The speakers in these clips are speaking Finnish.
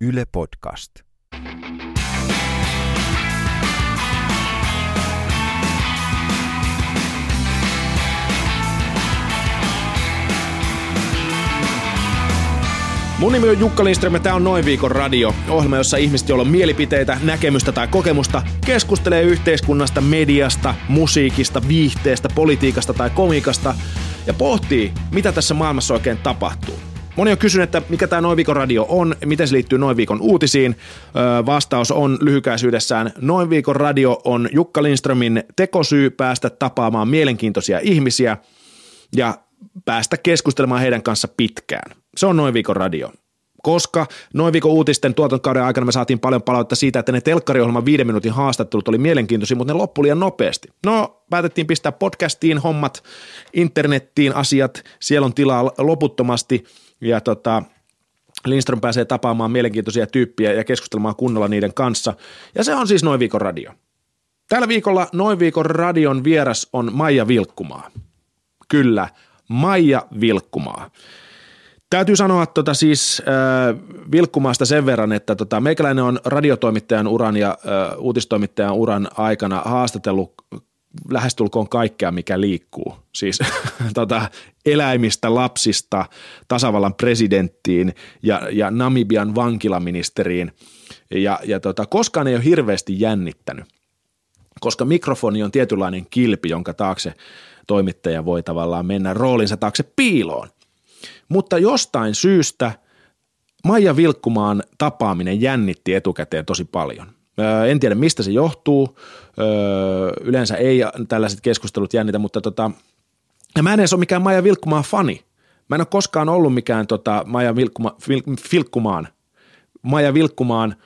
Yle Podcast. Mun nimi on Jukka Lindström ja tää on Noin viikon radio. Ohjelma, jossa ihmiset, joilla on mielipiteitä, näkemystä tai kokemusta, keskustelee yhteiskunnasta, mediasta, musiikista, viihteestä, politiikasta tai komiikasta ja pohtii, mitä tässä maailmassa oikein tapahtuu. Moni on kysynyt, että mikä tämä Noin viikon radio on, miten se liittyy Noin viikon uutisiin. Öö, vastaus on lyhykäisyydessään. Noin viikon radio on Jukka Lindströmin tekosyy päästä tapaamaan mielenkiintoisia ihmisiä ja päästä keskustelemaan heidän kanssa pitkään. Se on Noin viikon radio. Koska noin viikon uutisten tuotantokauden aikana me saatiin paljon palautetta siitä, että ne telkkariohjelman viiden minuutin haastattelut oli mielenkiintoisia, mutta ne loppu liian nopeasti. No, päätettiin pistää podcastiin hommat, internettiin asiat, siellä on tilaa loputtomasti ja tota, Lindström pääsee tapaamaan mielenkiintoisia tyyppiä ja keskustelemaan kunnolla niiden kanssa. Ja se on siis Noin viikon radio. Tällä viikolla Noin viikon radion vieras on Maija Vilkkumaa. Kyllä, Maija Vilkkumaa. Täytyy sanoa tota siis äh, Vilkkumaasta sen verran, että tota, meikäläinen on radiotoimittajan uran ja äh, uutistoimittajan uran aikana haastatellut lähestulkoon kaikkea, mikä liikkuu. Siis tota, eläimistä, lapsista, tasavallan presidenttiin ja, ja Namibian vankilaministeriin. Ja, ja tota, koskaan ei ole hirveästi jännittänyt, koska mikrofoni on tietynlainen kilpi, jonka taakse toimittaja voi tavallaan mennä roolinsa taakse piiloon. Mutta jostain syystä Maija Vilkkumaan tapaaminen jännitti etukäteen tosi paljon. En tiedä mistä se johtuu, yleensä ei tällaiset keskustelut jännitä, mutta tota, ja mä en edes ole mikään Maija Vilkkumaan fani. Mä en ole koskaan ollut mikään tota Maija Vilkkuma, Vilkkumaan, Maija Vilkkumaan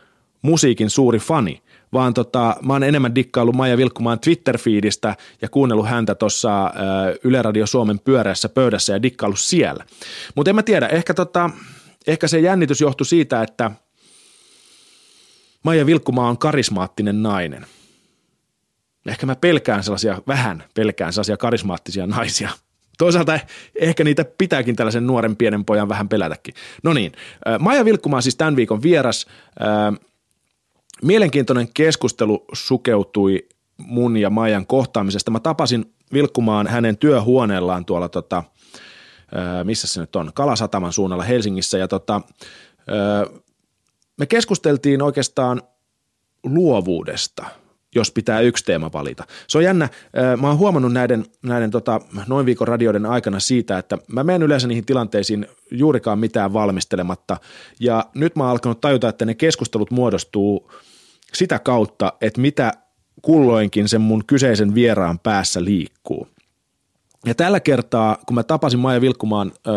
musiikin suuri fani, vaan tota, mä oon enemmän dikkaillut Maija Vilkkumaan Twitter-fiidistä ja kuunnellut häntä tuossa Yle Radio Suomen pyöreässä pöydässä ja dikkaillut siellä. Mutta en mä tiedä, ehkä, tota, ehkä se jännitys johtui siitä, että Maija Vilkkumaa on karismaattinen nainen. Ehkä mä pelkään sellaisia, vähän pelkään sellaisia karismaattisia naisia. Toisaalta ehkä niitä pitääkin tällaisen nuoren pienen pojan vähän pelätäkin. No niin, Maija Vilkkumaa siis tämän viikon vieras. Mielenkiintoinen keskustelu sukeutui mun ja Maijan kohtaamisesta. Mä tapasin Vilkkumaan hänen työhuoneellaan tuolla tota, missä se nyt on, Kalasataman suunnalla Helsingissä ja tota, me keskusteltiin oikeastaan luovuudesta, jos pitää yksi teema valita. Se on jännä. Mä oon huomannut näiden, näiden tota, noin viikon radioiden aikana siitä, että mä menen yleensä niihin tilanteisiin juurikaan mitään valmistelematta. Ja nyt mä oon alkanut tajuta, että ne keskustelut muodostuu sitä kautta, että mitä kulloinkin sen mun kyseisen vieraan päässä liikkuu. Ja tällä kertaa, kun mä tapasin Maija Vilkkumaan ö,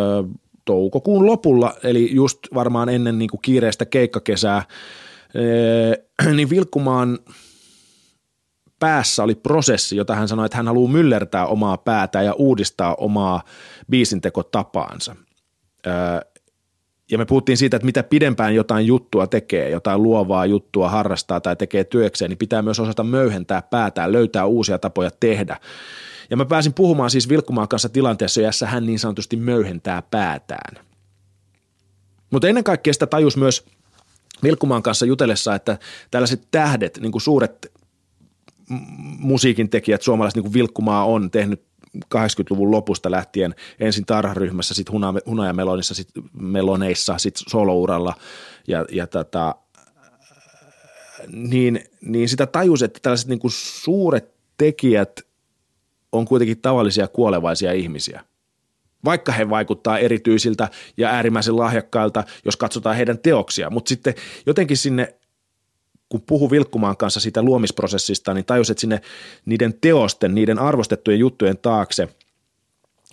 toukokuun lopulla, eli just varmaan ennen niin kuin kiireistä keikkakesää, ö, niin Vilkkumaan päässä oli prosessi, jota hän sanoi, että hän haluaa myllertää omaa päätä ja uudistaa omaa biisintekotapaansa. Ö, ja me puhuttiin siitä, että mitä pidempään jotain juttua tekee, jotain luovaa juttua harrastaa tai tekee työkseen, niin pitää myös osata möyhentää päätään, löytää uusia tapoja tehdä. Ja mä pääsin puhumaan siis Vilkkumaan kanssa tilanteessa, jossa hän niin sanotusti möyhentää päätään. Mutta ennen kaikkea sitä tajus myös Vilkkumaan kanssa jutellessa, että tällaiset tähdet, niin kuin suuret musiikin tekijät, suomalaiset niin kuin Vilkkumaa on tehnyt 80-luvun lopusta lähtien ensin tarharyhmässä, sitten huna, hunajamelonissa, sitten meloneissa, sitten solouralla ja, ja tota, niin, niin sitä tajus, että tällaiset niin kuin suuret tekijät on kuitenkin tavallisia kuolevaisia ihmisiä. Vaikka he vaikuttaa erityisiltä ja äärimmäisen lahjakkailta, jos katsotaan heidän teoksia, mutta sitten jotenkin sinne kun puhu Vilkkumaan kanssa siitä luomisprosessista, niin tajus, että sinne niiden teosten, niiden arvostettujen juttujen taakse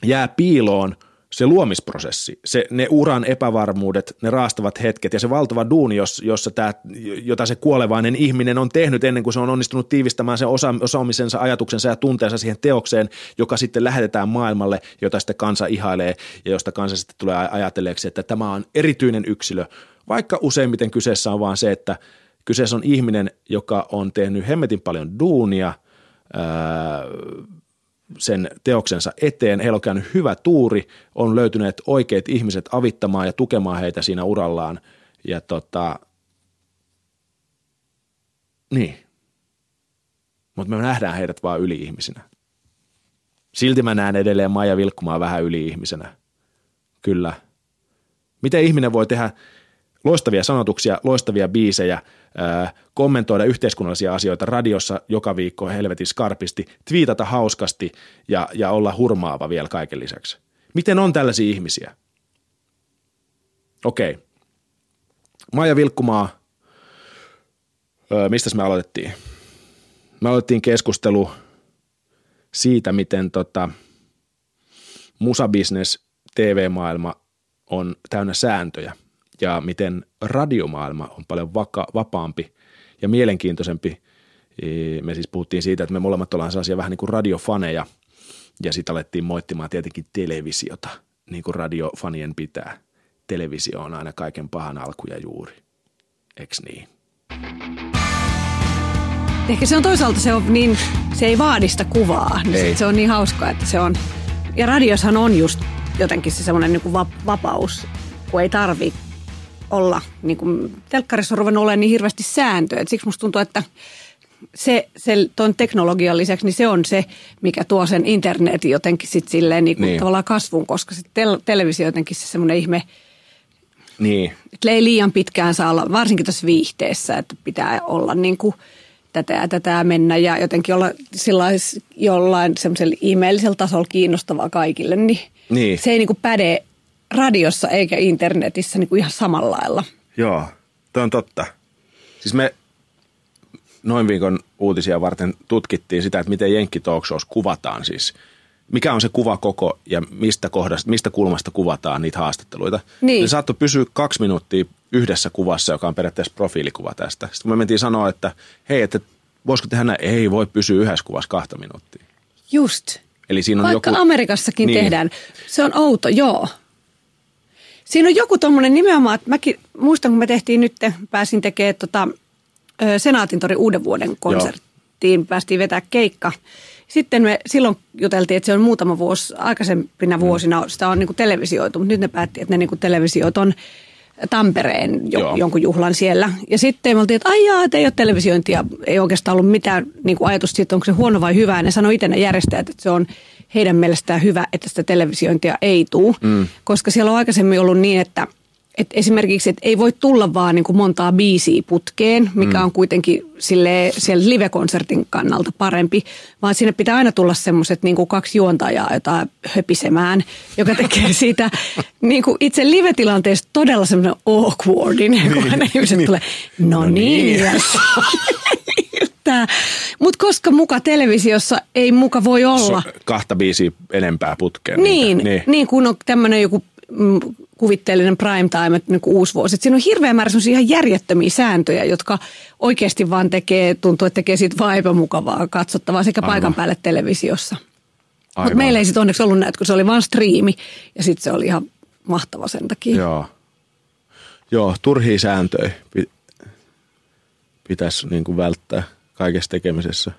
jää piiloon se luomisprosessi, se, ne uran epävarmuudet, ne raastavat hetket ja se valtava duuni, jos, jossa tämä, jota se kuolevainen ihminen on tehnyt ennen kuin se on onnistunut tiivistämään sen osa, osaamisensa, ajatuksensa ja tunteensa siihen teokseen, joka sitten lähetetään maailmalle, jota sitten kansa ihailee ja josta kansa sitten tulee ajatelleeksi, että tämä on erityinen yksilö, vaikka useimmiten kyseessä on vaan se, että – Kyseessä on ihminen, joka on tehnyt hemmetin paljon duunia ää, sen teoksensa eteen. Heillä on käynyt hyvä tuuri, on löytyneet oikeat ihmiset avittamaan ja tukemaan heitä siinä urallaan. Ja tota, niin. Mutta me nähdään heidät vaan yli-ihmisinä. Silti mä näen edelleen Maija Vilkkumaa vähän yli-ihmisenä. Kyllä. Miten ihminen voi tehdä loistavia sanotuksia, loistavia biisejä, ää, kommentoida yhteiskunnallisia asioita radiossa joka viikko helvetin skarpisti, twiitata hauskasti ja, ja olla hurmaava vielä kaiken lisäksi. Miten on tällaisia ihmisiä? Okei. Maija Vilkkumaa, mistä me aloitettiin? Me aloitettiin keskustelu siitä, miten tota, musabisnes, TV-maailma on täynnä sääntöjä ja miten radiomaailma on paljon vaka- vapaampi ja mielenkiintoisempi. Me siis puhuttiin siitä, että me molemmat ollaan sellaisia vähän niin kuin radiofaneja ja sitten alettiin moittimaan tietenkin televisiota, niin kuin radiofanien pitää. Televisio on aina kaiken pahan alku ja juuri. Eks niin? Ehkä se on toisaalta se on niin, se ei vaadi sitä kuvaa. Niin ei. Se on niin hauskaa, että se on, ja radioshan on just jotenkin se semmoinen niin vapaus, kun ei tarvi olla, niin kuin telkkarissa on ruvennut olemaan niin hirveästi sääntöjä. Et siksi musta tuntuu, että se, se tuon teknologian lisäksi, niin se on se, mikä tuo sen internetin jotenkin sitten silleen niin kuin niin. tavallaan kasvun, koska se tel- televisio jotenkin se semmoinen ihme, niin. että ei liian pitkään saa olla, varsinkin tässä viihteessä, että pitää olla niin kuin – tätä ja tätä mennä ja jotenkin olla jollain semmoisella ihmeellisellä tasolla kiinnostavaa kaikille, niin, niin. se ei niin kuin päde radiossa eikä internetissä niin kuin ihan samalla lailla. Joo, toi on totta. Siis me noin viikon uutisia varten tutkittiin sitä, että miten Jenkki kuvataan siis. Mikä on se kuva koko ja mistä, kohdasta, mistä kulmasta kuvataan niitä haastatteluita. Niin. Ne saattoi pysyä kaksi minuuttia yhdessä kuvassa, joka on periaatteessa profiilikuva tästä. Sitten me mentiin sanoa, että hei, että voisiko tehdä näin? Ei voi pysyä yhdessä kuvassa kahta minuuttia. Just. Eli siinä on Vaikka joku... Amerikassakin niin. tehdään. Se on outo, joo. Siinä on joku tuommoinen nimenomaan, että mäkin muistan, kun me tehtiin nyt, pääsin tekemään tota, Senaatintori uuden vuoden konserttiin, joo. päästiin vetää keikka. Sitten me silloin juteltiin, että se on muutama vuosi, aikaisempina mm. vuosina sitä on niin kuin televisioitu, mutta nyt ne päätti, että ne niin kuin televisioit on Tampereen jo, jonkun juhlan siellä. Ja sitten me oltiin, että aijaa, että ei ole televisiointia, ei oikeastaan ollut mitään niin kuin ajatusta siitä, onko se huono vai hyvä. Ja ne sanoi itse ne järjestäjät, että se on heidän mielestään hyvä, että sitä televisiointia ei tule. Mm. Koska siellä on aikaisemmin ollut niin, että – et esimerkiksi, että ei voi tulla vaan niin kuin montaa biisiä putkeen, mikä mm. on kuitenkin sille siellä live-konsertin kannalta parempi, vaan sinne pitää aina tulla semmoiset niin kaksi juontajaa jotain höpisemään, joka tekee siitä niin kuin itse live-tilanteesta todella semmoinen awkwardin, niin, kun aina ihmiset niin. tulee, no, no niin, niin. Mutta koska muka televisiossa ei muka voi olla. So, kahta biisiä enempää putkeen. Niin, niin. niin kun on tämmöinen joku mm, kuvitteellinen prime time, että niin uusi vuosi. Että siinä on hirveä määrä ihan järjettömiä sääntöjä, jotka oikeasti vaan tekee, tuntuu, että tekee siitä vaan epämukavaa katsottavaa sekä Aivan. paikan päälle televisiossa. Mutta meillä ei sitten onneksi ollut näitä, kun se oli vain striimi ja sitten se oli ihan mahtava sen takia. Joo, Joo turhia sääntöjä pitäisi niin kuin välttää kaikessa tekemisessä.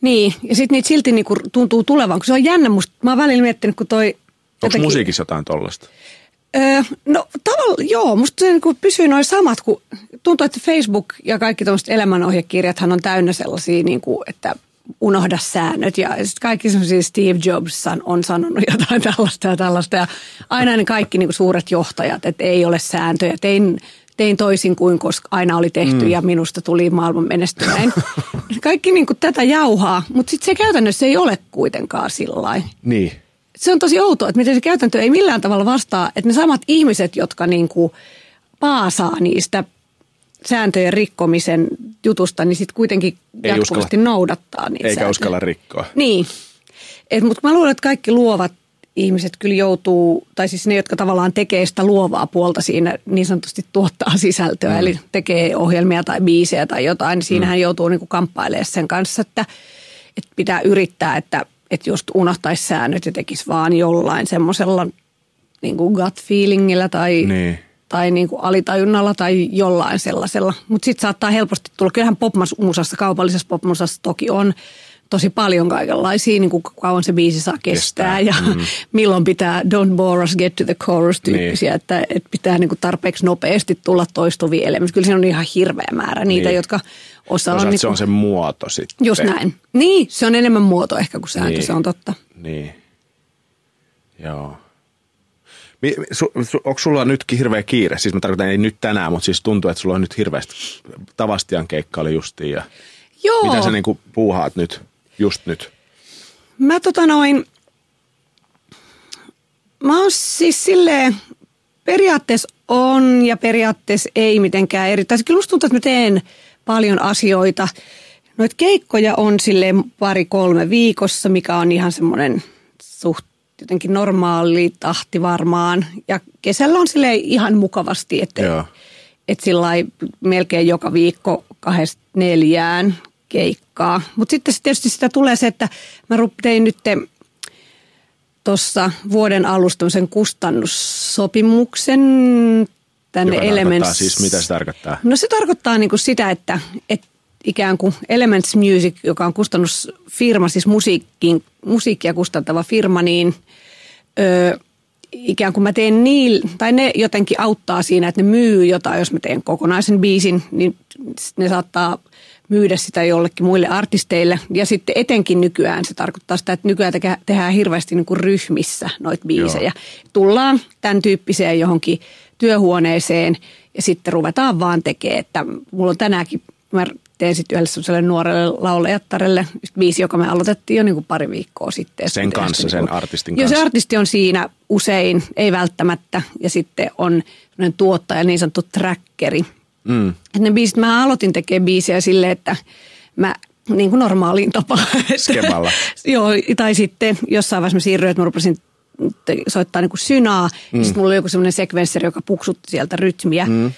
Niin, ja sitten niitä silti niin kuin tuntuu tulevan, kun se on jännä. Musta, mä oon välillä miettinyt, kun toi... Onko jotenkin, musiikissa jotain tollasta? Öö, no tavallaan joo, musta se niin pysyy noin samat, kun tuntuu, että Facebook ja kaikki tuommoiset elämänohjekirjathan on täynnä sellaisia, niin kuin, että unohda säännöt ja sitten kaikki semmoisia Steve Jobs on sanonut jotain tällaista ja tällaista ja aina ne kaikki niin kuin suuret johtajat, että ei ole sääntöjä, tein, tein toisin kuin koska aina oli tehty mm. ja minusta tuli maailman menestyneen. kaikki niin kuin tätä jauhaa, mutta sitten se käytännössä ei ole kuitenkaan sillä Niin se on tosi outoa, että miten se käytäntö ei millään tavalla vastaa, että ne samat ihmiset, jotka niin kuin paasaa niistä sääntöjen rikkomisen jutusta, niin sitten kuitenkin ei jatkuvasti uskalla, noudattaa niitä Eikä sääntöjä. uskalla rikkoa. Niin. mutta mä luulen, että kaikki luovat ihmiset kyllä joutuu, tai siis ne, jotka tavallaan tekee sitä luovaa puolta siinä, niin sanotusti tuottaa sisältöä, mm. eli tekee ohjelmia tai biisejä tai jotain, niin siinähän mm. joutuu niin kuin kamppailemaan sen kanssa, että, että pitää yrittää, että – että just unohtaisi säännöt ja tekisi vaan jollain semmoisella niin kuin gut feelingillä tai, niin. tai niin kuin alitajunnalla tai jollain sellaisella. Mutta sitten saattaa helposti tulla, kyllähän popmusassa, kaupallisessa popmusassa toki on tosi paljon kaikenlaisia, niin kuin kauan se biisi saa kestää, Kestää, ja mm. milloin pitää don't bore us, get to the chorus tyyppisiä, niin. että, että pitää niin kuin tarpeeksi nopeasti tulla toistuvia elementtejä. Kyllä siinä on ihan hirveä määrä niitä, Niin. jotka osa on... Toisaalta Niin se on se muoto sitten. just näin. Niin, se on enemmän muoto ehkä kuin sääntö, Niin. se on totta. Niin. Joo. Onko sulla nytkin hirveä kiire? Siis mä tarkoitan ei nyt tänään, mutta siis tuntuu, että sulla on nyt hirveästi. Tavastian keikka oli justiin ja Joo. mitä sä niinku puuhaat nyt, just nyt? Mä tota noin, mä oon siis silleen, periaatteessa on ja periaatteessa ei mitenkään eri. Tai kyllä musta tuntuu, että mä teen paljon asioita. Noit keikkoja on silleen pari kolme viikossa, mikä on ihan semmoinen suht jotenkin normaali tahti varmaan. Ja kesällä on sille ihan mukavasti, että et sillä melkein joka viikko kahdesta neljään keikkaa. Mutta sitten tietysti sitä tulee se, että mä tein nyt tuossa vuoden alusta tämmöisen kustannussopimuksen tänne Joka tarkoittaa Elements. siis, mitä se tarkoittaa? No se tarkoittaa niin kuin sitä, että, että ikään kuin Elements Music, joka on kustannusfirma, siis musiikkiin, musiikkia kustantava firma, niin ö, ikään kuin mä teen niil, tai ne jotenkin auttaa siinä, että ne myy jotain, jos mä teen kokonaisen biisin, niin ne saattaa myydä sitä jollekin muille artisteille. Ja sitten etenkin nykyään se tarkoittaa sitä, että nykyään tehdään hirveästi niin kuin ryhmissä noita biisejä. Tullaan tämän tyyppiseen johonkin työhuoneeseen ja sitten ruvetaan vaan tekemään, että mulla on tänäänkin, mä teen sitten yhdelle sellaiselle nuorelle laulajattarelle biisi, joka me aloitettiin jo niin kuin pari viikkoa sitten. Sen kanssa, sitä sen niin kuin- artistin Joo, se kanssa. artisti on siinä usein, ei välttämättä, ja sitten on tuottaja, niin sanottu trackeri. Mm. Et ne biisit, mä aloitin tekemään biisejä silleen, että mä niin kuin normaaliin tapaan. Skemalla. Joo, tai sitten jossain vaiheessa mä siirryin, että mä rupesin soittaa niin kuin synaa. Mm. Sitten mulla oli joku semmoinen sekvensseri, joka puksutti sieltä rytmiä. Mm.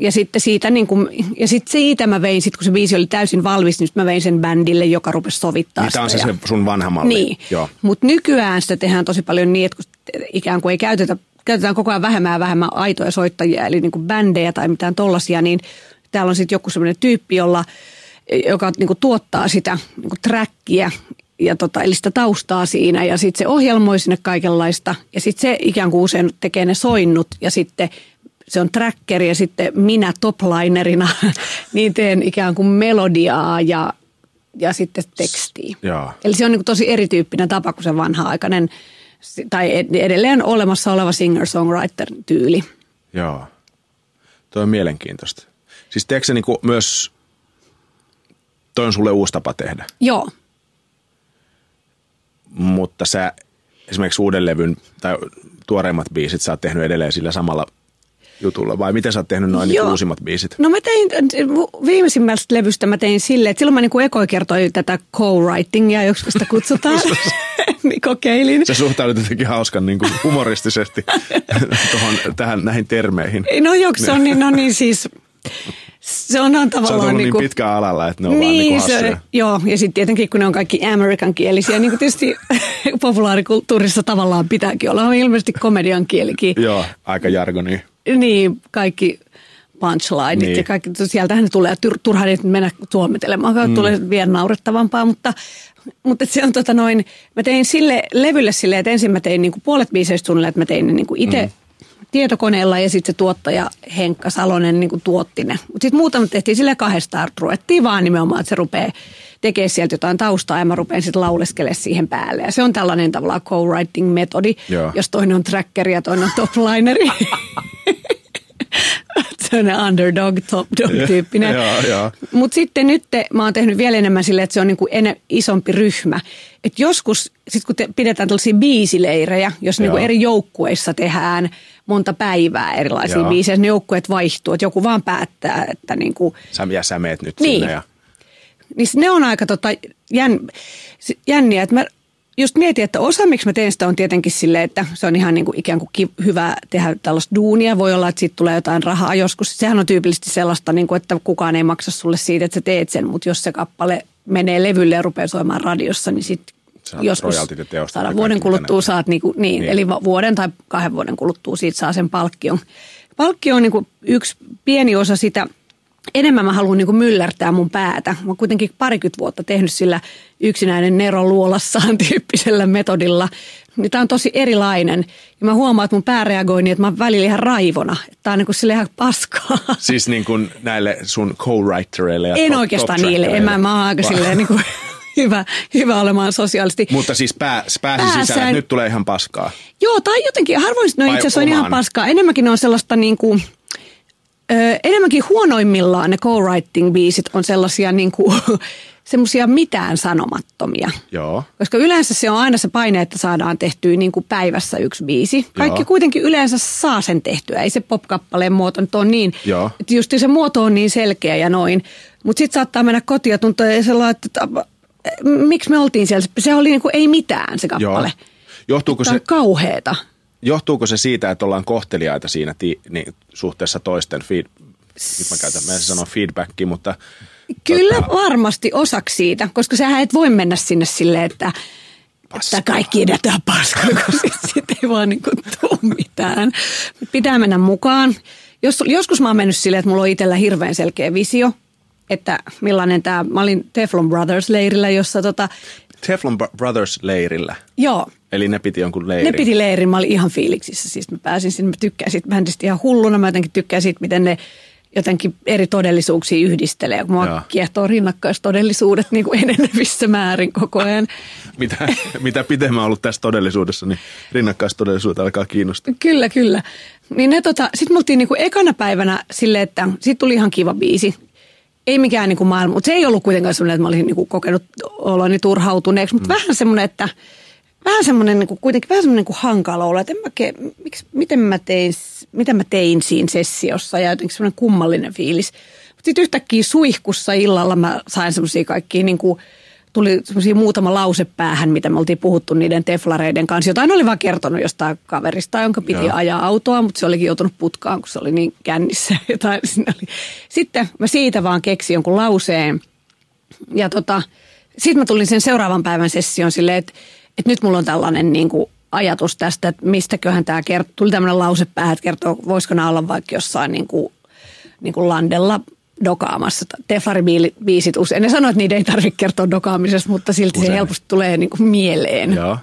Ja sitten siitä, niin kuin, ja sitten siitä mä vein, sit kun se biisi oli täysin valmis, niin sit mä vein sen bändille, joka rupesi sovittaa Niin, tämä on se, sitä. ja- se sun vanha malli. niin, mutta nykyään sitä tehdään tosi paljon niin, että kun ikään kuin ei käytetä, käytetään koko ajan vähemmän ja vähemmän aitoja soittajia, eli niin kuin bändejä tai mitään tollasia, niin täällä on sitten joku semmoinen tyyppi, jolla, joka niin kuin tuottaa sitä niin kuin trackia, ja tota, eli sitä taustaa siinä ja sitten se ohjelmoi sinne kaikenlaista ja sitten se ikään kuin usein tekee ne soinnut ja sitten se on trackeri ja sitten minä toplinerina niin teen ikään kuin melodiaa ja, ja sitten tekstiä. Eli se on niin tosi erityyppinen tapa kuin se vanha-aikainen tai ed- edelleen olemassa oleva singer-songwriter-tyyli. Joo. Toi on mielenkiintoista. Siis teekö se niinku myös, toi on sulle uusi tapa tehdä, Joo. mutta sä esimerkiksi uuden levyn tai tuoreimmat biisit sä oot tehnyt edelleen sillä samalla jutulla, vai miten sä oot tehnyt noin niinku Joo. uusimmat biisit? No mä tein, viimeisimmästä levystä mä tein silleen, että silloin mä niin ekoin kertoin tätä co-writingia, joksi sitä kutsutaan, niin kokeilin. Sä suhtaudut jotenkin hauskan niin kuin humoristisesti tohon, tähän, näihin termeihin. No joku se on niin, no niin siis, se on, on Se on tavallaan niin, niin kuin, pitkä alalla, että ne on vaan niin kuin se, joo, ja sitten tietenkin kun ne on kaikki Amerikan kielisiä, niin kuin tietysti populaarikulttuurissa tavallaan pitääkin olla, on ilmeisesti komedian kielikin. Joo, aika jargoni. Niin, kaikki punchlineit Niin. ja kaikki, sieltähän ne tulee, tyr- turha niitä mennä suomitelemaan, mm. tulee vielä naurettavampaa, mutta, mutta se on tota noin, mä tein sille levylle silleen, että ensin mä tein niinku puolet biiseistä suunnilleen, että mä tein ne niinku itse mm. Tietokoneella ja sitten se tuottaja Henkka Salonen niinku tuotti ne. Mutta sitten muutamat tehtiin sille kahdestaan, ruvettiin vaan nimenomaan, että se rupeaa tekee sieltä jotain taustaa ja mä rupean sitten lauleskelemaan siihen päälle. Ja se on tällainen tavallaan co-writing-metodi, Joo. jos toinen on trackeri ja toinen on toplineri. Sellainen underdog, top dog tyyppinen. Mutta sitten nyt te, mä oon tehnyt vielä enemmän silleen, että se on niinku ene, isompi ryhmä. Et joskus, sit kun te pidetään tällaisia biisileirejä, jos niinku eri joukkueissa tehdään monta päivää erilaisia Joo. biisejä, ne joukkueet vaihtuu. Että joku vaan päättää, että niinku, Sä, ja sä meet nyt Niin. sinne. Ja, niin ne on aika tota, jän, jänniä. Että mä just mietin, että osa miksi mä teen sitä on tietenkin silleen, että se on ihan niin kuin ikään kuin ki- hyvä tehdä tällaista duunia. Voi olla, että siitä tulee jotain rahaa joskus. Sehän on tyypillisesti sellaista, niin kuin, että kukaan ei maksa sulle siitä, että sä teet sen. Mutta jos se kappale menee levylle ja rupeaa soimaan radiossa, niin sitten Saat joskus saada vuoden kuluttua ne- saat, niin, kuin, niin, Niin. eli vuoden tai kahden vuoden kuluttua siitä saa sen palkkion. Palkkio on niin kuin yksi pieni osa sitä, enemmän mä haluan niin myllärtää mun päätä. Mä oon kuitenkin parikymmentä vuotta tehnyt sillä yksinäinen Nero luolassaan tyyppisellä metodilla. Niin tää on tosi erilainen. Ja mä huomaan, että mun pää reagoi niin, että mä oon välillä ihan raivona. Tää on niin kuin sille ihan paskaa. Siis niin kuin näille sun co-writereille ja En top- oikeastaan top niille. En mä, mä oon aika silleen niin kuin hyvä, hyvä olemaan sosiaalisesti. Mutta siis pää, pääsi Pääsään- sisään, että nyt tulee ihan paskaa. Joo, tai jotenkin, harvoin no itse asiassa on ihan paskaa. Enemmänkin ne on sellaista niin kuin, ö, enemmänkin huonoimmillaan ne co-writing-biisit on sellaisia niin kuin, semmoisia mitään sanomattomia. Joo. Koska yleensä se on aina se paine, että saadaan tehtyä niin kuin päivässä yksi biisi. Kaikki Joo. kuitenkin yleensä saa sen tehtyä. Ei se pop-kappaleen muoto nyt ole niin. Joo. Että just se muoto on niin selkeä ja noin. Mutta sitten saattaa mennä kotiin ja tuntuu sellainen, että, miksi me oltiin siellä. Se oli niin kuin ei mitään se kappale. Joo. Johtuuko Tämä se, on kauheeta. johtuuko se siitä, että ollaan kohteliaita siinä ti, niin, suhteessa toisten feed, nyt mä käytän, mä en sano feedbackia, mutta Kyllä Tota- varmasti osaksi siitä, koska sähän et voi mennä sinne silleen, että, että kaikki edetään paskaa, kun sitten sit ei vaan niin tuu mitään. Pitää mennä mukaan. Jos, joskus mä oon mennyt silleen, että mulla on itsellä hirveän selkeä visio, että millainen tämä, mä olin Teflon Brothers-leirillä, jossa tota, Teflon Bro- Brothers-leirillä, joo, eli ne piti jonkun leirin. ne piti leirin, mä olin ihan fiiliksissä. Siis mä pääsin sinne, mä tykkään siitä bändistä ihan hulluna. Mä jotenkin tykkään siitä, miten ne jotenkin eri todellisuuksia yhdistelee. Kun Joo. mua kiehtoo rinnakkaistodellisuudet niin kuin enenevissä määrin koko ajan. Mitä, mitä pitemmän ollut tässä todellisuudessa, niin rinnakkaistodellisuudet alkaa kiinnostaa. Kyllä, kyllä. Niin ne tota, sit me oltiin niinku ekana päivänä silleen, että sit tuli ihan kiva biisi. Ei mikään niinku maailma, mutta se ei ollut kuitenkaan semmoinen, että mä olisin niinku kokenut oloni turhautuneeksi, mutta mm. vähän semmoinen, että vähän semmoinen niinku, kuitenkin vähän semmoinen niinku hankala olo, että en mä, ke, miksi, miten, mä tein, mitä mä tein siinä sessiossa ja jotenkin semmoinen kummallinen fiilis. Mutta sitten yhtäkkiä suihkussa illalla mä sain semmoisia kaikkia niinku, tuli semmoisia muutama lause päähän, mitä me oltiin puhuttu niiden teflareiden kanssa. Jotain oli vaan kertonut jostain kaverista, jonka piti Joo. ajaa autoa, mutta se olikin joutunut putkaan, kun se oli niin kännissä. Jotain oli. Sitten mä siitä vaan keksin jonkun lauseen. Ja tota, sitten mä tulin sen seuraavan päivän sessioon silleen, että, että nyt mulla on tällainen niin kuin ajatus tästä, että mistäköhän tämä kertoo. Tuli tämmöinen lause päähän, että kertoo, voisiko nämä olla vaikka jossain niin kuin, niin kuin landella dokaamassa. Teflaribiisit usein. Ne sanoo, että niitä ei tarvitse kertoa dokaamisesta, mutta silti Usein. se helposti tulee niin kuin mieleen. Joo.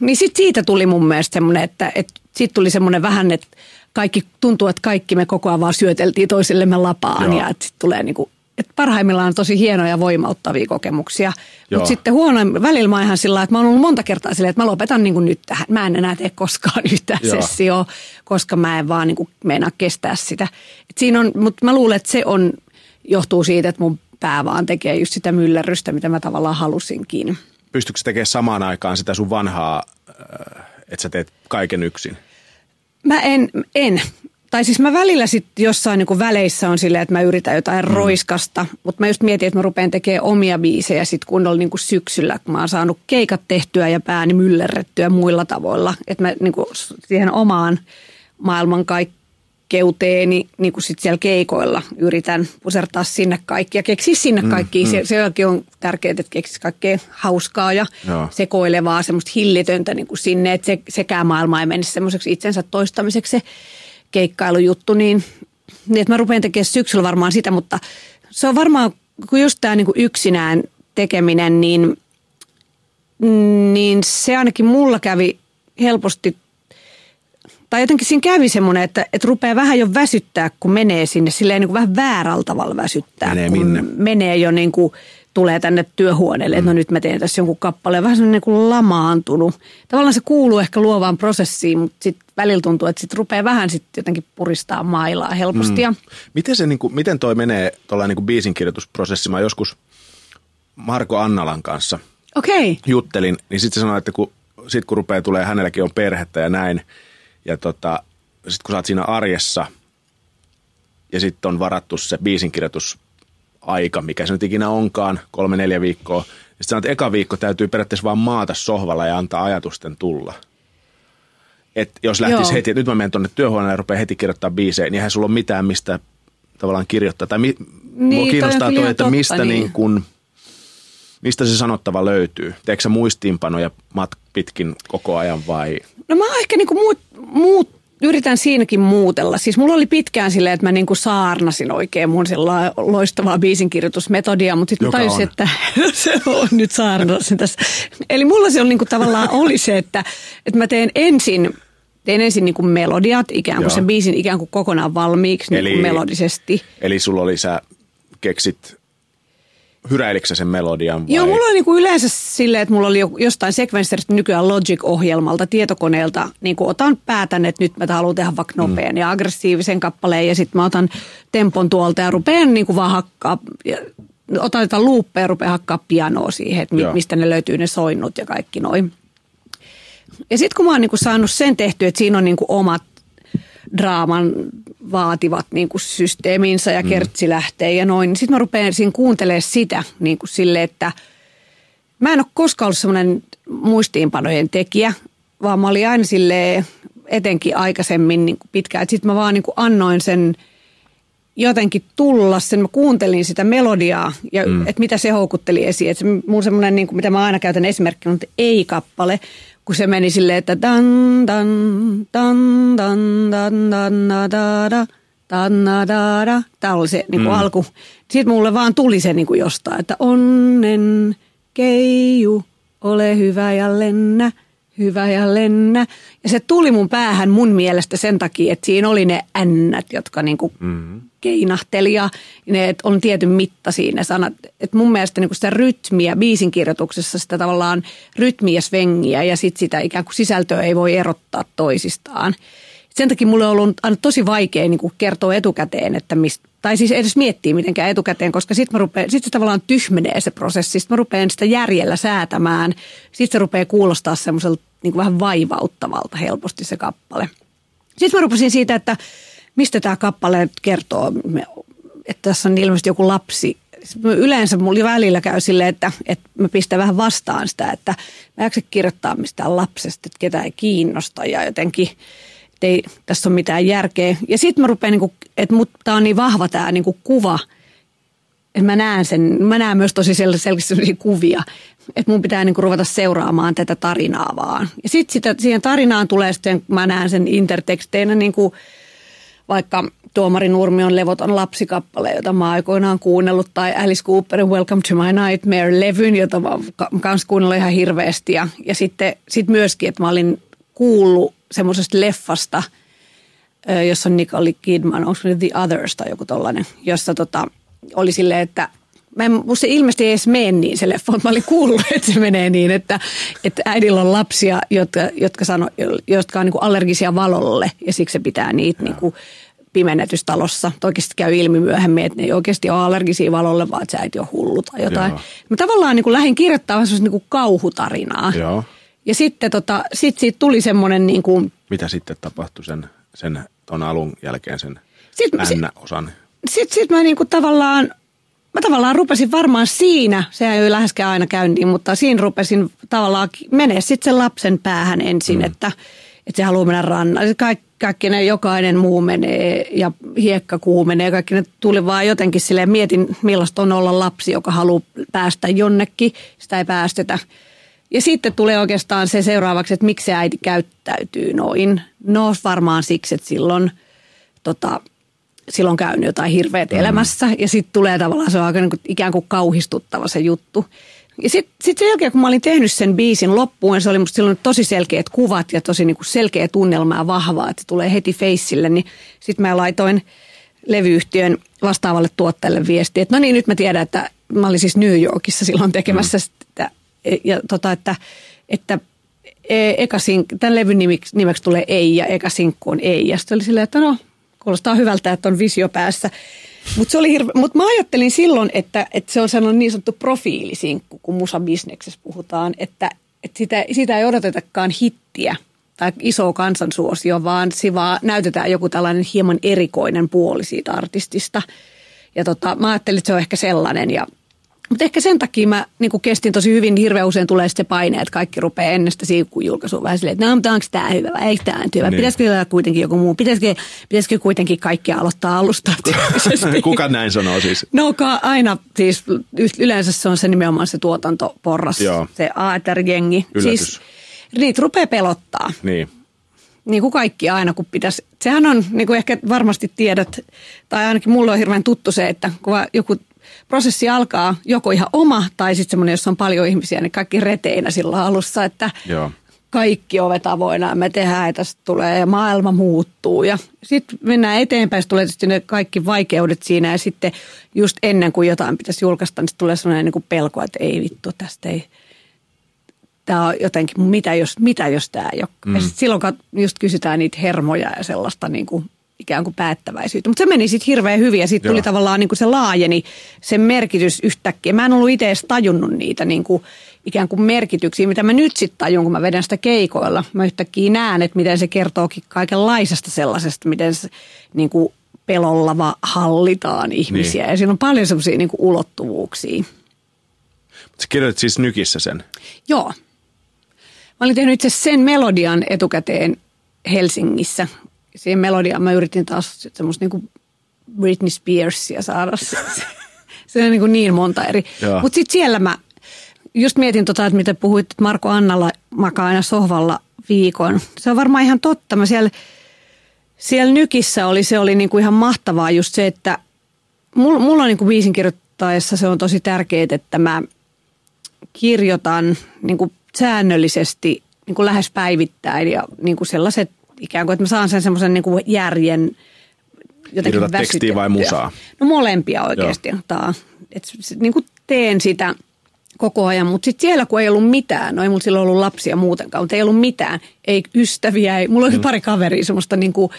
Niin sit siitä tuli mun mielestä semmoinen, että, että siitä tuli semmoinen vähän, että kaikki tuntuu, että kaikki me koko ajan vaan syöteltiin toisillemme lapaan Joo. ja että sit tulee niinku, että parhaimmillaan on tosi hienoja voimauttavia kokemuksia. Mutta sitten huonoin, välillä mä oon ihan sillä että mä oon ollut monta kertaa silleen, että mä lopetan niinku nyt tähän. Mä en enää tee koskaan yhtään Joo. sessioa, koska mä en vaan niinku meinaa kestää sitä. Et siinä on, mutta mä luulen, että se on, johtuu siitä, että mun pää vaan tekee just sitä myllerrystä, mitä mä tavallaan halusinkin. Pystytkö tekemään samaan aikaan sitä sun vanhaa, äh, että sä teet kaiken yksin? Mä en, en. Tai siis mä välillä sitten jossain niinku väleissä on silleen, että mä yritän jotain mm. roiskasta, mutta mä just mietin, että mä rupean tekemään omia biisejä sit kunnolla niinku syksyllä, kun mä oon saanut keikat tehtyä ja pääni myllerrettyä muilla tavoilla. Että mä niinku siihen omaan maailmankaikkeuteeni niinku sit siellä keikoilla yritän pusertaa sinne kaikki ja keksiä sinne kaikki. Se, sekin on tärkeää, että keksisi kaikkea hauskaa ja Joo. sekoilevaa, semmoista hillitöntä niin kuin sinne, että se, sekään maailma ei menisi semmoiseksi itsensä toistamiseksi se keikkailujuttu, niin, niin että mä rupean tekemään syksyllä varmaan sitä, mutta se on varmaan, kun just tämä niin yksinään tekeminen, niin, niin se ainakin mulla kävi helposti tai jotenkin siinä kävi semmoinen, että, että rupeaa vähän jo väsyttää, kun menee sinne, silleen niin kuin vähän väärällä tavalla väsyttää. Menee kun minne? menee jo niin kuin, tulee tänne työhuoneelle, että no nyt mä teen tässä jonkun kappaleen, vähän semmoinen niin kuin lamaantunut. Tavallaan se kuuluu ehkä luovaan prosessiin, mutta sitten välillä tuntuu, että sitten rupeaa vähän sitten jotenkin puristaa mailaa helposti. Mm. Miten, se, niin kuin, miten toi menee tuolla niin biisinkirjoitusprosessi? Mä joskus Marko Annalan kanssa Okei, okay. juttelin, niin sitten se sanoi, että kun, sit kun rupeaa tulee, hänelläkin on perhettä ja näin, ja tota, sitten kun sä oot siinä arjessa, ja sitten on varattu se biisinkirjoitusaika, mikä se nyt ikinä onkaan, kolme, neljä viikkoa, sitten sanot, että eka viikko täytyy periaatteessa vaan maata sohvalla ja antaa ajatusten tulla. Et jos lähtisi Joo. heti, että nyt mä menen tuonne työhuoneelle ja rupean heti kirjoittaa biisejä, niin eihän sulla ole mitään mistä tavallaan kirjoittaa. Tai mi, Niin, mua toi kiinnostaa toi, kyllä että totta, mistä, niin. niin kun, mistä se sanottava löytyy. Teekö sä muistiinpanoja mat pitkin koko ajan vai? No mä oon ehkä niinku muut, yritän siinäkin muutella. Siis mulla oli pitkään silleen, että mä niinku saarnasin oikein mun loistavaa biisinkirjoitusmetodia, mutta sitten tajusin, on. että se on nyt saarnasin tässä. Eli mulla se on niinku tavallaan oli se, että, että mä teen ensin tein ensin niin kuin melodiat, ikään kuin Joo. sen biisin ikään kuin kokonaan valmiiksi eli, niin kuin melodisesti. Eli sulla oli, sä keksit hyräiliksä sen melodian vai? Joo, mulla oli niinku yleensä silleen, että mulla oli jostain sekvenssistä nykyään Logic-ohjelmalta, tietokoneelta, niin kuin otan päätän, että nyt mä haluan tehdä vaikka mm. nopean mm. ja aggressiivisen kappaleen ja sitten mä otan tempon tuolta ja rupean niin kuin vaan hakkaa, ja otan jotain luuppeja ja rupean hakkaa pianoa siihen, että Joo. mistä ne löytyy ne soinnut ja kaikki noin. Ja sitten kun mä oon niin kuin saanut sen tehty, että siinä on niin kuin omat draaman vaativat niin kuin systeeminsä ja mm. kertsi lähtee ja noin. Sitten mä rupean siinä kuuntelemaan sitä niin kuin sille, että mä en ole koskaan ollut semmoinen muistiinpanojen tekijä, vaan mä olin aina sille etenkin aikaisemmin niin kuin pitkään. Sitten mä vaan niin kuin annoin sen jotenkin tulla sen, mä kuuntelin sitä melodiaa ja mm. että mitä se houkutteli esiin. Se, mun semmoinen, niin kuin, mitä mä aina käytän esimerkkinä, on ei-kappale, kun se meni silleen, että tan tan tan tan tan tan da, da, da. tan da, da. Tämä oli se niin kuin mm. alku. Sitten mulle vaan tuli se niin kuin jostain, että onnen keiju, ole hyvä ja lennä, hyvä ja lennä. Ja se tuli mun päähän mun mielestä sen takia, että siinä oli ne ännät, jotka niin kuin mm keinahteli ja ne että on tietyn mitta siinä sanat. Et mun mielestä niin sitä rytmiä biisin kirjoituksessa, sitä tavallaan rytmiä, svengiä ja sit sitä ikään kuin sisältöä ei voi erottaa toisistaan. Sen takia mulle on ollut aina tosi vaikea niin kuin kertoa etukäteen, että mistä, tai siis edes miettiä mitenkään etukäteen, koska sitten sit se tavallaan tyhmenee se prosessi, sitten mä rupean sitä järjellä säätämään, sitten se rupeaa kuulostaa semmoiselta niin vähän vaivauttavalta helposti se kappale. Sitten mä rupesin siitä, että mistä tämä kappale kertoo, että tässä on ilmeisesti joku lapsi. Yleensä mulla välillä käy silleen, että, että mä pistän vähän vastaan sitä, että mä jaksa kirjoittaa mistään lapsesta, että ketä ei kiinnosta ja jotenkin, että ei tässä ole mitään järkeä. Ja sitten mä rupean, niin kuin, että tämä on niin vahva tämä niin kuva, että mä näen sen, mä näen myös tosi selkeästi kuvia, että mun pitää niinku ruveta seuraamaan tätä tarinaa vaan. Ja sitten siihen tarinaan tulee sitten, mä näen sen interteksteinä niinku, vaikka Tuomari Nurmion levoton lapsikappale, jota mä aikoinaan kuunnellut, tai Alice Cooperin Welcome to my Nightmare-levyn, jota mä oon kuunnellut ihan hirveästi. Ja, ja sitten sit myöskin, että mä olin kuullut semmoisesta leffasta, jossa on Nicole Kidman, onko se The Others tai joku tollainen, jossa tota, oli silleen, että mä en, musta se ilmeisesti ei edes mene niin se leffa, mä olin kuullut, että se menee niin, että, että äidillä on lapsia, jotka, jotka, sano, jotka on niin allergisia valolle ja siksi se pitää niitä niin kuin pimennetystalossa. Oikeasti käy ilmi myöhemmin, että ne ei oikeasti ole allergisia valolle, vaan että se äiti on hullu tai jotain. Joo. Mä tavallaan niin kuin lähdin kirjoittamaan semmoista niin kauhutarinaa. Joo. Ja sitten tota, sit siitä tuli semmoinen niin kuin... Mitä sitten tapahtui sen, sen ton alun jälkeen sen N-osan? Sitten sit mä niin kuin tavallaan mä tavallaan rupesin varmaan siinä, se ei läheskään aina käyntiin, mutta siinä rupesin tavallaan menee sitten sen lapsen päähän ensin, mm. että, että se haluaa mennä rannalle. Kaik, kaikki ne, jokainen muu menee ja hiekka kuumenee, kaikki ne tuli vaan jotenkin silleen, mietin millaista on olla lapsi, joka haluaa päästä jonnekin, sitä ei päästetä. Ja sitten tulee oikeastaan se seuraavaksi, että miksi se äiti käyttäytyy noin. No varmaan siksi, että silloin tota, silloin käynyt jotain hirveät mm. elämässä ja sitten tulee tavallaan se on aika niin kuin, ikään kuin kauhistuttava se juttu. Ja sitten sit sen jälkeen, kun mä olin tehnyt sen biisin loppuun, se oli musta silloin tosi selkeät kuvat ja tosi niin kuin selkeä tunnelma ja vahvaa, että se tulee heti feissille, niin sitten mä laitoin levyyhtiön vastaavalle tuottajalle viestiä, että no niin, nyt mä tiedän, että mä olin siis New Yorkissa silloin tekemässä mm. sitä, ja tota, että, että e, eka sink, tämän levyn nimeksi, nimeksi tulee ei ja eka sinkku on ei. Ja sitten oli silleen, että no kuulostaa hyvältä, että on visio päässä. Mutta hirve... Mut mä ajattelin silloin, että, että se on sellainen niin sanottu profiilisinkku, kun musabisneksessä puhutaan, että, että sitä, sitä ei odotetakaan hittiä tai isoa kansansuosio, vaan se vaan näytetään joku tällainen hieman erikoinen puoli siitä artistista. Ja tota, mä ajattelin, että se on ehkä sellainen ja mutta ehkä sen takia mä niin kestin tosi hyvin, niin hirveän usein tulee sitten paine, että kaikki rupeaa ennen sitä julkaisua vähän silleen, että no, mutta onko tämä hyvä vai eikö tämä hyvä? Niin. Pitäisikö olla kuitenkin joku muu? Pitäisikö, pitäisikö kuitenkin kaikki aloittaa alusta? Kuka näin sanoo siis? No aina, siis yleensä se on se nimenomaan se tuotantoporras, Joo. se AETR-jengi. Siis niitä rupeaa pelottaa. Niin. niin kuin kaikki aina, kun pitäisi. Sehän on, niin kuin ehkä varmasti tiedät, tai ainakin mulle on hirveän tuttu se, että kun joku prosessi alkaa joko ihan oma tai sitten semmoinen, jossa on paljon ihmisiä, niin kaikki reteinä sillä alussa, että Joo. kaikki ovet avoinna me tehdään ja tästä tulee ja maailma muuttuu. Ja sitten mennään eteenpäin, tulee tietysti ne kaikki vaikeudet siinä ja sitten just ennen kuin jotain pitäisi julkaista, niin tulee sellainen niin kuin pelko, että ei vittu, tästä ei, tämä on jotenkin, mitä jos, mitä jos tämä ei ole. Mm. Ja silloin just kysytään niitä hermoja ja sellaista niin kuin ikään kuin päättäväisyyttä. Mutta se meni sitten hirveän hyvin ja sitten tuli tavallaan niin kuin se laajeni sen merkitys yhtäkkiä. Mä en ollut itse edes tajunnut niitä niin kuin ikään kuin merkityksiä, mitä mä nyt sitten tajun, kun mä vedän sitä keikoilla. Mä yhtäkkiä näen, että miten se kertookin kaikenlaisesta sellaisesta, miten se niin kuin pelolla hallitaan ihmisiä. Niin. Ja siinä on paljon semmoisia niin ulottuvuuksia. Sä kirjoitit siis Nykissä sen? Joo. Mä olin tehnyt itse sen melodian etukäteen Helsingissä siihen melodiaan mä yritin taas semmoista niin kuin Britney Spearsia saada. se on niin, kuin niin monta eri. Mutta sitten siellä mä just mietin tota, että miten puhuit, että Marko Annalla makaa aina sohvalla viikon. Se on varmaan ihan totta. Mä siellä, siellä nykissä oli, se oli niin kuin ihan mahtavaa just se, että mulla, mulla on niin kuin biisin kirjoittaessa se on tosi tärkeää, että mä kirjoitan niin kuin säännöllisesti niin kuin lähes päivittäin ja niin kuin sellaiset ikään kuin, että mä saan sen semmoisen niin kuin järjen jotenkin tekstiä vai musaa? No molempia oikeasti. Tää, et, niin kuin teen sitä koko ajan, mutta sitten siellä kun ei ollut mitään, no ei mulla silloin ollut lapsia muutenkaan, mutta ei ollut mitään, ei ystäviä, ei, mulla oli mm. pari kaveria semmoista niin kuin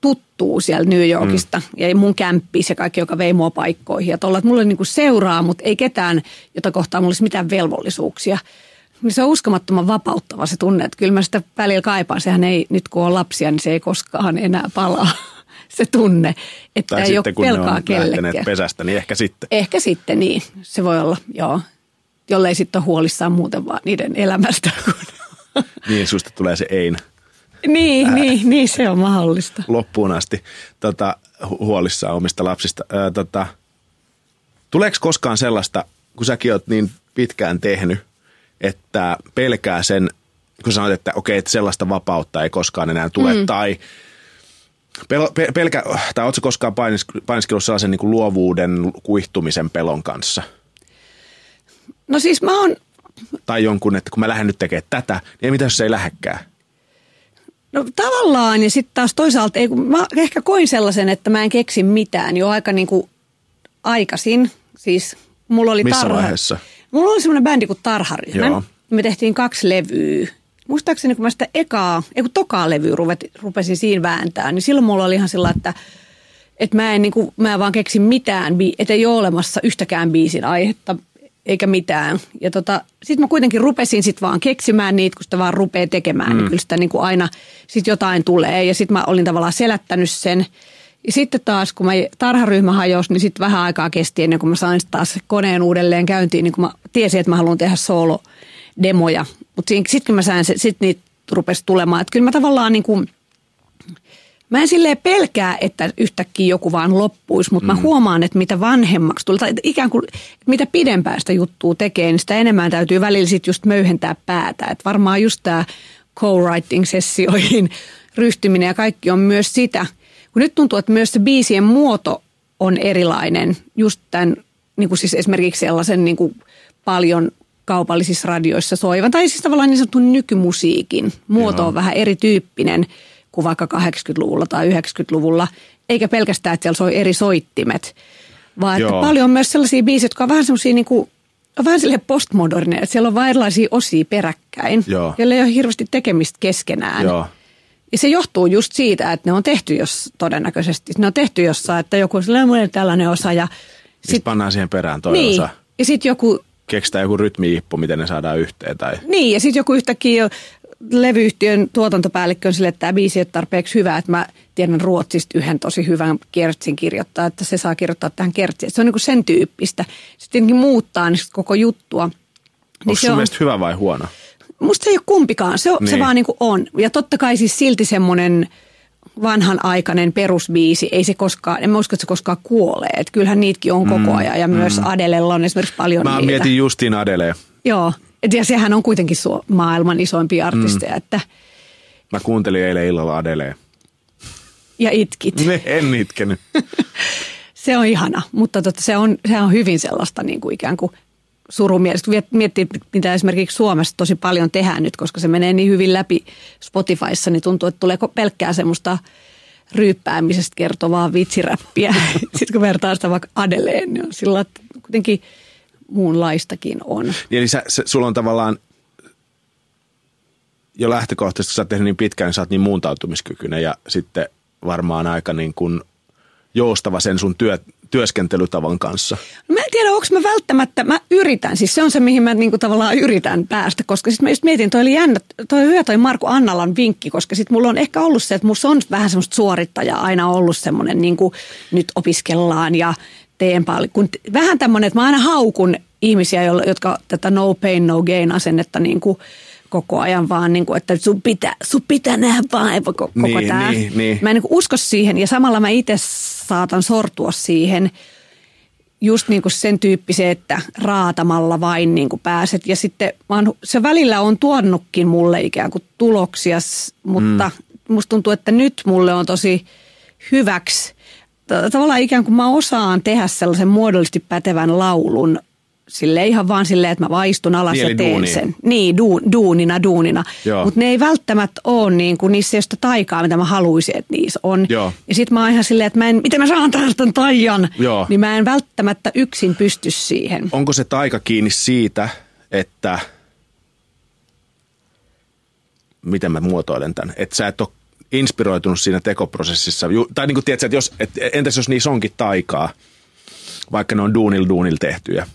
tuttuu siellä New Yorkista mm. ja mun kämppi se kaikki, joka vei mua paikkoihin. Ja tolla, että mulla oli niin seuraa, mutta ei ketään, jota kohtaa mulla olisi mitään velvollisuuksia. Niin se on uskomattoman vapauttava se tunne, että kyllä mä sitä välillä kaipaan. Sehän ei, nyt kun on lapsia, niin se ei koskaan enää palaa se tunne, että tai ei sitten, ole pelkaa kellekään. pesästä, niin ehkä sitten. Ehkä sitten, niin. Se voi olla, joo. Jollei sitten ole huolissaan muuten vaan niiden elämästä. niin, susta tulee se ein. Niin, Ää, niin, niin, se on mahdollista. Loppuun asti tota, huolissaan omista lapsista. Ää, tota, tuleeko koskaan sellaista, kun säkin oot niin pitkään tehnyt, että pelkää sen, kun sanoit, että okei, että sellaista vapautta ei koskaan enää tule, mm. tai pel, pelkä, tai oletko koskaan painiskellut sellaisen niin kuin luovuuden kuihtumisen pelon kanssa? No siis mä oon... Tai jonkun, että kun mä lähden nyt tekemään tätä, niin ei mitä jos se ei lähdekään? No tavallaan, ja sitten taas toisaalta, ei, kun mä ehkä koin sellaisen, että mä en keksi mitään jo aika niin kuin aikaisin. Siis mulla oli Missä tarha. vaiheessa? Mulla oli semmoinen bändi kuin Tarharyhmä. Joo. Me tehtiin kaksi levyä. Muistaakseni, kun mä sitä ekaa, ei kun tokaa levyä rupesin siinä vääntää, niin silloin mulla oli ihan sillä, että, että mä en, niin kuin, mä en vaan keksi mitään, että ei ole olemassa yhtäkään biisin aihetta eikä mitään. Ja tota, sitten mä kuitenkin rupesin sit vaan keksimään niitä, kun sitä vaan rupeaa tekemään, niin mm. niin kyllä sitä niin kuin aina sit jotain tulee. Ja sitten mä olin tavallaan selättänyt sen. Ja sitten taas, kun mä tarharyhmä hajosi, niin sitten vähän aikaa kesti ennen kuin mä sain taas koneen uudelleen käyntiin, niin kun mä tiesin, että mä haluan tehdä solo-demoja. Mutta sitten kun mä sain, sitten niitä rupesi tulemaan. Että kyllä mä tavallaan niin kuin, Mä en silleen pelkää, että yhtäkkiä joku vaan loppuisi, mutta mm. mä huomaan, että mitä vanhemmaksi tulee, tai ikään kuin mitä pidempään sitä juttua tekee, niin sitä enemmän täytyy välillä sitten just möyhentää päätä. Että varmaan just tämä co-writing-sessioihin ryhtyminen ja kaikki on myös sitä – kun nyt tuntuu, että myös se biisien muoto on erilainen. Just tämän, niin kuin siis esimerkiksi sellaisen niin kuin paljon kaupallisissa radioissa soivan, tai siis tavallaan niin sanotun nykymusiikin muoto Joo. on vähän erityyppinen kuin vaikka 80-luvulla tai 90-luvulla, eikä pelkästään, että siellä soi eri soittimet, vaan että paljon on myös sellaisia biisejä, jotka on vähän semmoisia niin kuin, on vähän sille postmoderneja, että siellä on vain erilaisia osia peräkkäin, Joo. joilla ei ole hirveästi tekemistä keskenään. Joo. Ja se johtuu just siitä, että ne on tehty jos todennäköisesti. Ne on tehty jossain, että joku on tällainen osa ja... Sitten pannaan siihen perään toinen niin, osa. Ja sitten joku... Keksitään joku rytmiippu, miten ne saadaan yhteen. Tai... Niin, ja sitten joku yhtäkkiä jo levyyhtiön tuotantopäällikkö on sille, että tämä biisi ei ole tarpeeksi hyvä, että mä tiedän Ruotsista yhden tosi hyvän kertsin kirjoittaa, että se saa kirjoittaa tähän kertsiin. Se on niin sen tyyppistä. Sitten muuttaa niin koko juttua. Niin Onko se on... hyvä vai huono? Musta se ei ole kumpikaan, se, niin. se vaan niin kuin on. Ja totta kai siis silti semmoinen vanhanaikainen perusbiisi, ei se koskaan, en mä usko, että se koskaan kuolee. Että kyllähän niitäkin on koko mm, ajan ja mm. myös Adelella on esimerkiksi paljon Mä niitä. mietin justiin Adelea. Joo, ja sehän on kuitenkin maailman isoimpia artisteja, mm. että Mä kuuntelin eilen illalla Adeleen. Ja itkit. Ne, en itkenyt. Se on ihana, mutta totta, se, on, se on hyvin sellaista niin kuin ikään kuin surumielistä. Kun miettii, mitä esimerkiksi Suomessa tosi paljon tehdään nyt, koska se menee niin hyvin läpi Spotifyssa, niin tuntuu, että tulee pelkkää semmoista ryyppäämisestä kertovaa vitsiräppiä. Sitten kun vertaa sitä vaikka Adeleen, niin on sillä että kuitenkin muunlaistakin on. Niin, eli sä, se, sulla on tavallaan jo lähtökohtaisesti, kun sä oot tehnyt niin pitkään, niin sä oot niin muuntautumiskykyinen ja sitten varmaan aika niin kuin joustava sen sun työ, työskentelytavan kanssa? No mä en tiedä, onko mä välttämättä, mä yritän, siis se on se, mihin mä niinku tavallaan yritän päästä, koska sitten mä just mietin, toi oli jännä, toi hyvä toi Marko Annalan vinkki, koska sitten mulla on ehkä ollut se, että musta on vähän semmoista suorittajaa aina ollut semmoinen, niin kuin nyt opiskellaan ja teen paljon, kun vähän tämmöinen, että mä aina haukun ihmisiä, jotka tätä no pain, no gain asennetta niin kuin koko ajan vaan, niin kuin, että sun pitää, sun pitää nähdä vaan koko, niin, tämä. Niin, niin. Mä en niin kuin usko siihen ja samalla mä itse saatan sortua siihen just niin kuin sen tyyppiseen, että raatamalla vain niin kuin pääset. Ja sitten oon, se välillä on tuonutkin mulle ikään kuin tuloksia, mutta mm. musta tuntuu, että nyt mulle on tosi hyväksi. Tavallaan ikään kuin mä osaan tehdä sellaisen muodollisesti pätevän laulun sille ihan vaan silleen, että mä vaistun alas niin, ja teen duuni. sen. Niin, du, duunina, duunina. Mutta ne ei välttämättä ole niin kuin niissä ei sitä taikaa, mitä mä haluaisin, että niissä on. Joo. Ja sit mä oon ihan silleen, että mä en, miten mä saan tästä taian, Joo. niin mä en välttämättä yksin pysty siihen. Onko se taika kiinni siitä, että miten mä muotoilen tämän, että sä et ole inspiroitunut siinä tekoprosessissa. Tai niin kuin tiedätkö, että jos, et, entäs jos niissä onkin taikaa, vaikka ne on duunil duunil tehtyjä,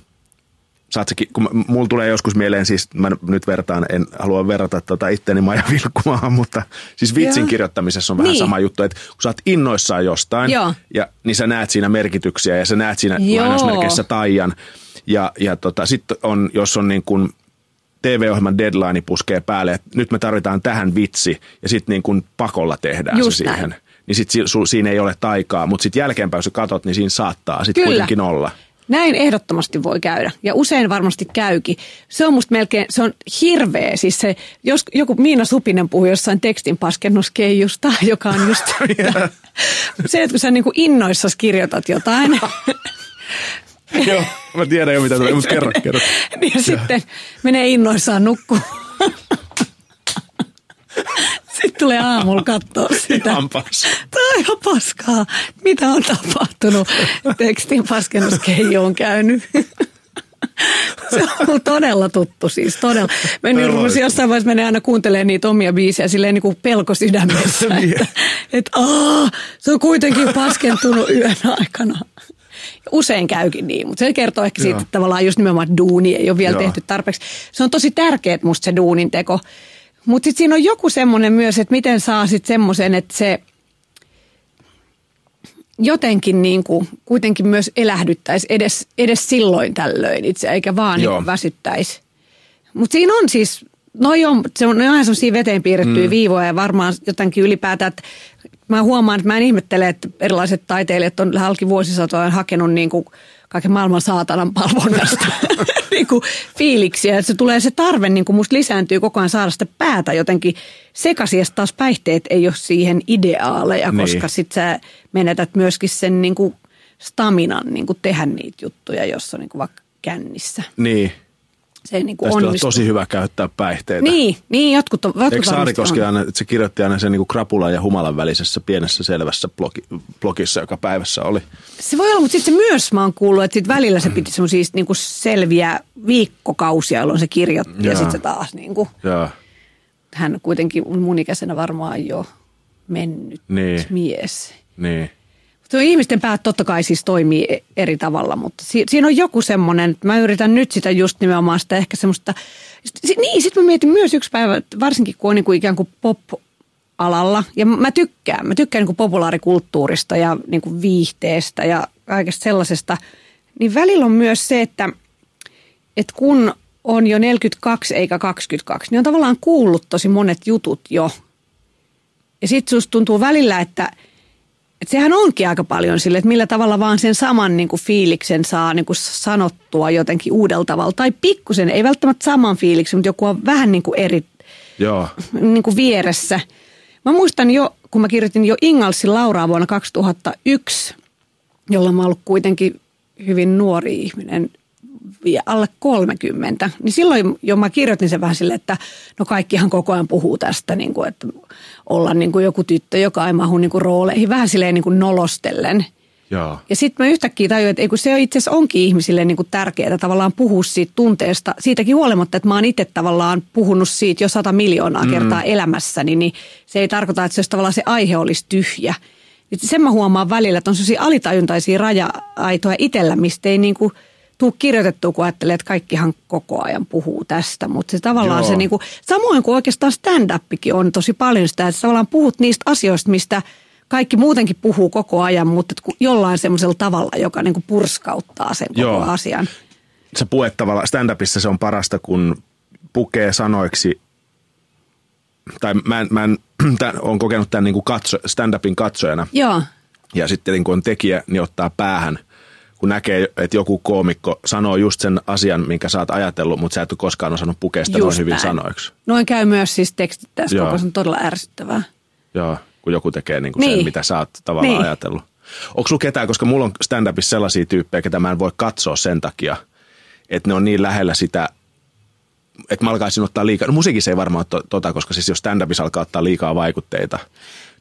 saat sekin, kun mulla tulee joskus mieleen, siis mä nyt vertaan, en halua verrata tota itteni Maja Vilkkumaan, mutta siis vitsin Joo. kirjoittamisessa on vähän niin. sama juttu, että kun sä oot innoissaan jostain, Joo. ja, niin sä näet siinä merkityksiä ja sä näet siinä lainausmerkeissä taian. Ja, ja tota, sitten on, jos on niin kuin TV-ohjelman deadline puskee päälle, että nyt me tarvitaan tähän vitsi, ja sitten niin kuin pakolla tehdään Just se siihen. Näin. Niin sitten siinä ei ole taikaa, mutta sitten jälkeenpäin, jos katot, niin siinä saattaa sitten kuitenkin olla. Näin ehdottomasti voi käydä ja usein varmasti käykin. Se on musta melkein, se on hirveä. Siis se, jos joku Miina Supinen puhuu jossain tekstin paskennuskeijusta, joka on just se, että kun sä niin kuin innoissas kirjoitat jotain. Joo, mä tiedän jo mitä tulee, mutta kerro, kerro. niin sitten menee innoissaan nukkuu. Sitten tulee aamulla katsoa sitä. Ihan paskaa. Tämä on ihan paskaa. Mitä on tapahtunut? Tekstin paskennuskeiju on käynyt. Se on todella tuttu siis, todella. Mä niin rupesin jossain vaiheessa menee aina kuuntelemaan niitä omia biisejä silleen niin kuin pelko sydämessä. että, että aah, se on kuitenkin paskentunut yön aikana. Usein käykin niin, mutta se kertoo ehkä siitä, että tavallaan just nimenomaan duuni ei ole vielä Joo. tehty tarpeeksi. Se on tosi tärkeää musta se duunin teko. Mutta sitten siinä on joku semmoinen myös, että miten saa sitten semmoisen, että se jotenkin niin kuin kuitenkin myös elähdyttäisi edes, edes silloin tällöin itse, eikä vaan niin väsyttäisi. Mutta siinä on siis, no on, se on ihan semmoisia veteen piirrettyjä mm. viivoja ja varmaan jotenkin ylipäätään, että mä huomaan, että mä en ihmettele, että erilaiset taiteilijat on halki vuosisatojen hakenut niin kuin kaiken maailman saatanan palvonnasta niin kuin fiiliksiä. Että se tulee se tarve, niin kuin musta lisääntyy koko ajan saada sitä päätä jotenkin sekaisin. Ja taas päihteet ei ole siihen ideaaleja, niin. koska sit sä menetät myöskin sen niin kuin staminan niin kuin tehdä niitä juttuja, jos on niin kuin vaikka kännissä. Niin se niin kuin onnistu. on tosi hyvä käyttää päihteitä. Niin, niin jotkut, jotkut Eikö Saarikoski aina, että se kirjoitti aina sen niin krapulan ja humalan välisessä pienessä selvässä blogi, blogissa, joka päivässä oli? Se voi olla, mutta sitten se myös mä oon kuullut, että sit välillä se piti semmoisia niin kuin selviä viikkokausia, jolloin se kirjoitti ja, ja sitten se taas niin kuin, ja. hän kuitenkin mun ikäisenä varmaan jo mennyt niin. mies. Niin. Tuo ihmisten päät totta kai siis toimii e- eri tavalla, mutta si- siinä on joku semmoinen, että mä yritän nyt sitä just nimenomaan sitä ehkä semmoista, niin sitten mä mietin myös yksi päivä, varsinkin kun on niin kuin ikään kuin pop alalla. Ja mä tykkään, mä tykkään niin kuin populaarikulttuurista ja niin kuin viihteestä ja kaikesta sellaisesta. Niin välillä on myös se, että, että kun on jo 42 eikä 22, niin on tavallaan kuullut tosi monet jutut jo. Ja susta tuntuu välillä, että – et sehän onkin aika paljon sille, että millä tavalla vaan sen saman niin kuin fiiliksen saa niin kuin sanottua jotenkin uudella tavalla. Tai pikkusen, ei välttämättä saman fiiliksen, mutta joku on vähän niin kuin eri Joo. Niin kuin vieressä. Mä muistan jo, kun mä kirjoitin jo Ingalsin Lauraa vuonna 2001, jolloin mä ollut kuitenkin hyvin nuori ihminen, alle 30, niin silloin jo mä kirjoitin sen vähän silleen, että no kaikkihan koko ajan puhuu tästä, niin kuin, että olla niin kuin joku tyttö, joka ei mahu niin kuin rooleihin, vähän silleen niin kuin nolostellen. Joo. Ja sitten mä yhtäkkiä tajuin, että ei kun se itse asiassa onkin ihmisille niin kuin tärkeää tavallaan puhua siitä tunteesta. Siitäkin huolimatta, että mä oon itse tavallaan puhunut siitä jo sata miljoonaa kertaa mm. elämässäni, niin se ei tarkoita, että se olisi tavallaan se aihe olisi tyhjä. Sen mä huomaan välillä, että on sellaisia alitajuntaisia raja-aitoja itsellä, mistä ei niin kuin tuu kirjoitettua, kun ajattelee, että kaikkihan koko ajan puhuu tästä. Mutta se tavallaan Joo. se niin kuin, samoin kuin oikeastaan stand-upikin on tosi paljon sitä, että tavallaan puhut niistä asioista, mistä – kaikki muutenkin puhuu koko ajan, mutta jollain semmoisella tavalla, joka niin kuin purskauttaa sen koko Joo. asian. Se puet tavallaan, stand-upissa se on parasta, kun pukee sanoiksi, tai mä, en, mä en, tämän, olen kokenut tämän niin kuin katso, stand-upin katsojana. Joo. Ja sitten niin kun on tekijä, niin ottaa päähän, kun näkee, että joku koomikko sanoo just sen asian, minkä sä oot ajatellut, mutta sä et ole koskaan osannut pukea sitä just noin hyvin näin. sanoiksi. Noin käy myös siis tekstit tässä koko, se on todella ärsyttävää. Joo kun joku tekee niin kuin niin. sen, mitä sä oot tavallaan niin. ajatellut. Onko sulla ketään, koska mulla on stand-upissa sellaisia tyyppejä, ketä mä en voi katsoa sen takia, että ne on niin lähellä sitä, että mä alkaisin ottaa liikaa. No musiikissa ei varmaan ole tota, koska siis jos stand-upissa alkaa ottaa liikaa vaikutteita, niin,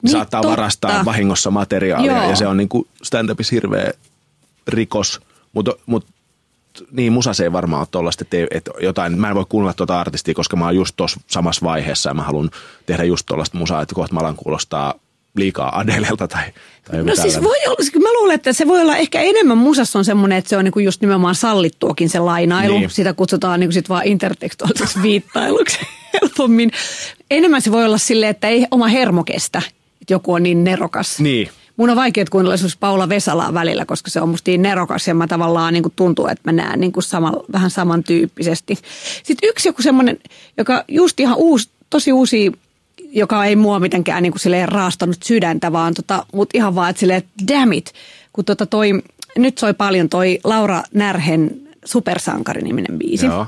niin saattaa totta. varastaa vahingossa materiaalia Joo. ja se on niin kuin stand-upissa hirveä rikos. Mutta mut niin musa se ei varmaan ole tuollaista, että, että jotain, mä en voi kuunnella tuota artistia, koska mä oon just tuossa samassa vaiheessa ja mä haluan tehdä just tuollaista musaa, että kohta mä alan kuulostaa liikaa Adelelta tai, tai No siis voi olla, siis mä luulen, että se voi olla ehkä enemmän musassa on semmoinen, että se on niinku just nimenomaan sallittuakin se lainailu. Niin. Sitä kutsutaan niinku sit vaan intertekstuaaliseksi viittailuksi helpommin. Enemmän se voi olla silleen, että ei oma hermo kestä, että joku on niin nerokas. Niin. Mun on vaikea kuunnella esimerkiksi Paula Vesalaa välillä, koska se on musta niin nerokas ja mä tavallaan niin kuin tuntuu, että mä näen niin kuin sama, vähän samantyyppisesti. Sitten yksi joku semmoinen, joka just ihan uusi, tosi uusi joka ei mua mitenkään niin kuin silleen raastanut sydäntä, vaan tota, mut ihan vaan, että silleen, damn it, kun tota toi, nyt soi paljon toi Laura Närhen Supersankari-niminen biisi, Joo.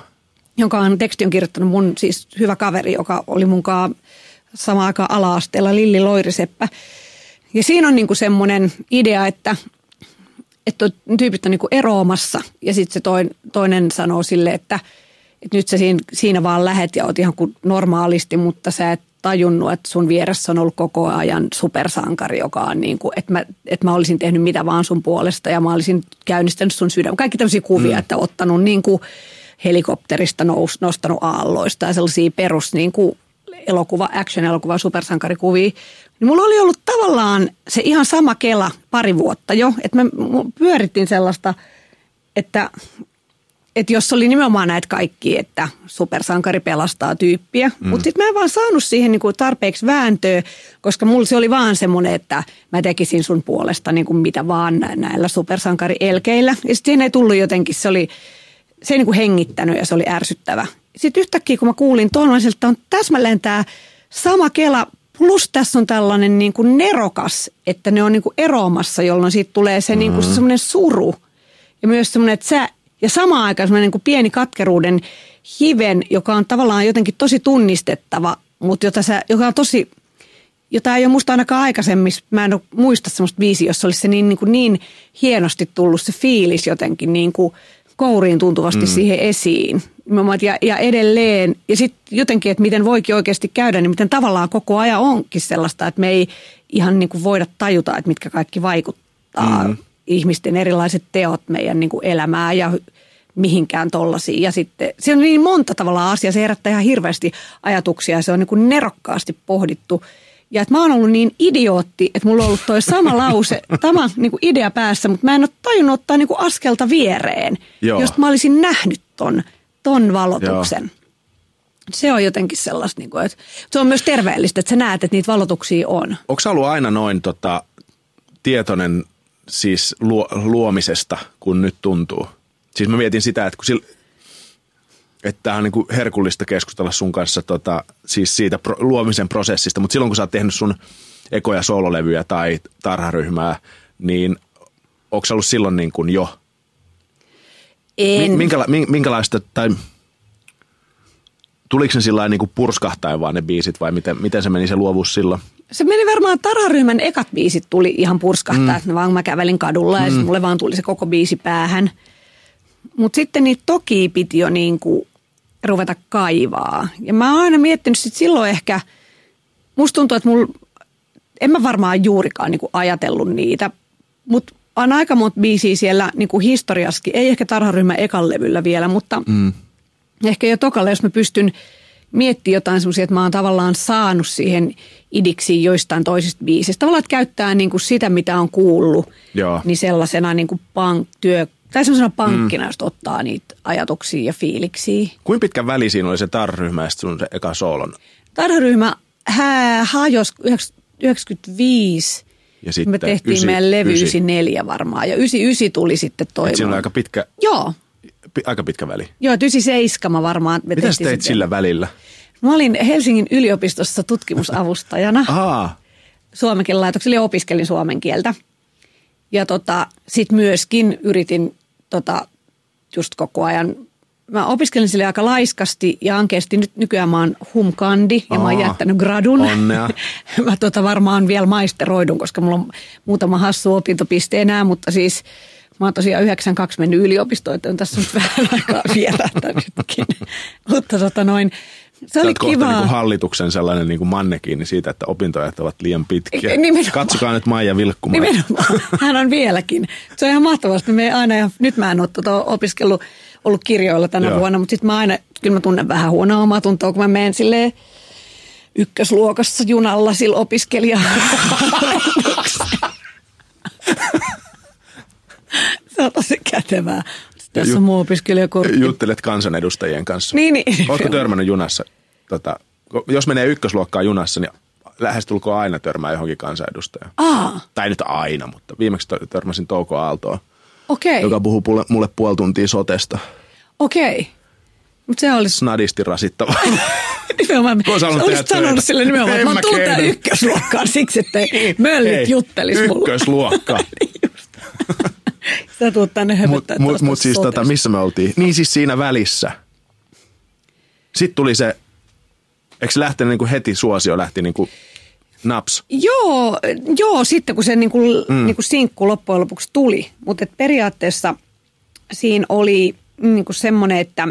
jonka on teksti on kirjoittanut mun siis hyvä kaveri, joka oli munkaan sama aika ala-asteella Lilli Loiriseppä. Ja siinä on niinku semmoinen idea, että, että tyypit on niinku eroamassa ja sitten se toin, toinen sanoo sille, että, että nyt sä siinä, siinä vaan lähet ja oot ihan kuin normaalisti, mutta sä et tajunnut, että sun vieressä on ollut koko ajan supersankari, joka on niin kuin, että mä, että mä olisin tehnyt mitä vaan sun puolesta ja mä olisin käynnistänyt sun sydän. Kaikki tämmöisiä kuvia, mm. että ottanut niin kuin helikopterista nous, nostanut aalloista ja sellaisia perus niin kuin elokuva, action-elokuva, supersankarikuvia. Niin mulla oli ollut tavallaan se ihan sama kela pari vuotta jo, että me pyörittiin sellaista, että, että jos oli nimenomaan näitä kaikki, että supersankari pelastaa tyyppiä, mm. mutta sitten mä en vaan saanut siihen niinku tarpeeksi vääntöä, koska mulla se oli vaan semmoinen, että mä tekisin sun puolesta niinku mitä vaan näillä supersankarielkeillä. Ja sitten siihen ei tullut jotenkin, se oli, se ei niinku hengittänyt ja se oli ärsyttävä. Sitten yhtäkkiä kun mä kuulin tuon, että on täsmälleen tämä sama kela Plus tässä on tällainen niin kuin nerokas, että ne on niin kuin eroamassa, jolloin siitä tulee se niin kuin mm. semmoinen suru. Ja myös semmoinen, että sä, ja samaan aikaan semmoinen niin kuin pieni katkeruuden hiven, joka on tavallaan jotenkin tosi tunnistettava, mutta jota sä, joka on tosi, jota ei ole musta ainakaan aikaisemmin, mä en muista semmoista viisi, jossa olisi se niin, niin, kuin niin hienosti tullut se fiilis jotenkin niin kuin kouriin tuntuvasti mm. siihen esiin ja, ja edelleen, ja sitten jotenkin, että miten voikin oikeasti käydä, niin miten tavallaan koko ajan onkin sellaista, että me ei ihan niin kuin voida tajuta, että mitkä kaikki vaikuttaa mm. ihmisten erilaiset teot meidän niin kuin elämää ja mihinkään tollaisiin. Ja sitten se on niin monta tavalla asiaa, se herättää ihan hirveästi ajatuksia ja se on niin kuin nerokkaasti pohdittu. Ja että mä oon ollut niin idiootti, että mulla on ollut toi sama lause, sama niin kuin idea päässä, mutta mä en ole tajunnut ottaa niin kuin askelta viereen, Joo. josta mä olisin nähnyt ton ton valotuksen. Joo. Se on jotenkin sellaista, niin kuin, että se on myös terveellistä, että sä näet, että niitä valotuksia on. Onko sä ollut aina noin tota, tietoinen siis luo, luomisesta, kun nyt tuntuu? Siis mä mietin sitä, että kun sillä, että tämä on niin kuin herkullista keskustella sun kanssa tota, siis siitä pro, luomisen prosessista, mutta silloin kun sä oot tehnyt sun ekoja sololevyjä tai tarharyhmää, niin onko ollut silloin niin kuin jo en. Minkäla, minkälaista, tai tuliko se sillä niin purskahtaen vaan ne biisit vai miten, miten se meni se luovuus silloin? se meni varmaan tarharyhmän ekat biisit tuli ihan purskahtaa, mm. että vaan mä kävelin kadulla ja mm. mulle vaan tuli se koko biisi päähän. Mutta sitten niitä toki piti jo niin kuin ruveta kaivaa. Ja mä oon aina miettinyt sit silloin ehkä, musta tuntuu, että mulla, en mä varmaan juurikaan niin kuin ajatellut niitä, mutta on aika monta biisiä siellä niin kuin historiassakin, ei ehkä tarharyhmän ekan levyllä vielä, mutta mm. ehkä jo tokalle, jos mä pystyn miettimään jotain semmoisia, että mä oon tavallaan saanut siihen idiksi joistain toisista biisistä. Tavallaan, että käyttää niin kuin sitä, mitä on kuullut, Joo. niin sellaisena niin kuin punk, työ, tai semmoisena pankkina, mm. josta ottaa niitä ajatuksia ja fiiliksiä. Kuinka pitkä väli siinä oli se tarharyhmä ja sun se eka soolon? Tarharyhmä hajosi 95 ja sitten me tehtiin ysi, meidän levy 94 varmaan ja 99 tuli sitten toinen. Siinä on aika pitkä, Joo. P- aika pitkä väli. Joo, 97 mä varmaan. Me Mitä teit sitten. sillä välillä? Mä olin Helsingin yliopistossa tutkimusavustajana. Aa. Suomenkin laitoksella ja opiskelin suomen kieltä. Ja tota, sitten myöskin yritin tota, just koko ajan mä opiskelin sille aika laiskasti ja ankeasti. Nyt nykyään mä oon humkandi ja Aa, mä oon jättänyt gradun. Onnea. mä tota varmaan vielä maisteroidun, koska mulla on muutama hassu opintopiste enää, mutta siis mä oon tosiaan 92 mennyt yliopistoon, että on tässä nyt vähän aikaa nytkin. mutta tota noin, se oli kiva. Niin kuin hallituksen sellainen niin kuin mannekiini siitä, että opintoajat ovat liian pitkiä. Nimenomaan. Katsokaa nyt Maija vilkkumaan. Nimenomaan. Hän on vieläkin. Se on ihan mahtavasti. Me aina, ja nyt mä en ole tuota opiskellut ollut kirjoilla tänä Joo. vuonna, mutta sitten mä aina, kyllä mä tunnen vähän huonoa omaa tuntoa, kun mä menen silleen ykkösluokassa junalla sillä opiskelija. Se on tosi kätevää. Tässä on muu opiskelijakortti. Juttelet kansanedustajien kanssa. Niin, niin. Oletko törmännyt junassa? Tota, jos menee ykkösluokkaa junassa, niin lähestulkoon aina törmää johonkin kansanedustajaan. Aa. Tai nyt aina, mutta viimeksi törmäsin Touko Aaltoa okay. joka puhuu mulle puoli tuntia sotesta. Okei. Okay. Mutta se olisi... Snadisti rasittava. nimenomaan. Olisit sanonut sille nimenomaan, että mä tuun tää ykkösluokkaan siksi, että möllit juttelis mulle. Ykkösluokka. Niin Sä tuut tänne höpöttää Mut, mut siis tota, missä me oltiin? Niin siis siinä välissä. Sitten tuli se, eikö se lähtenyt niin kuin heti suosio lähti niin kuin naps. Joo, joo sitten kun se niin kuin, mm. niin kuin sinkku loppujen lopuksi tuli. Mutta periaatteessa siinä oli niin kuin semmoinen, että...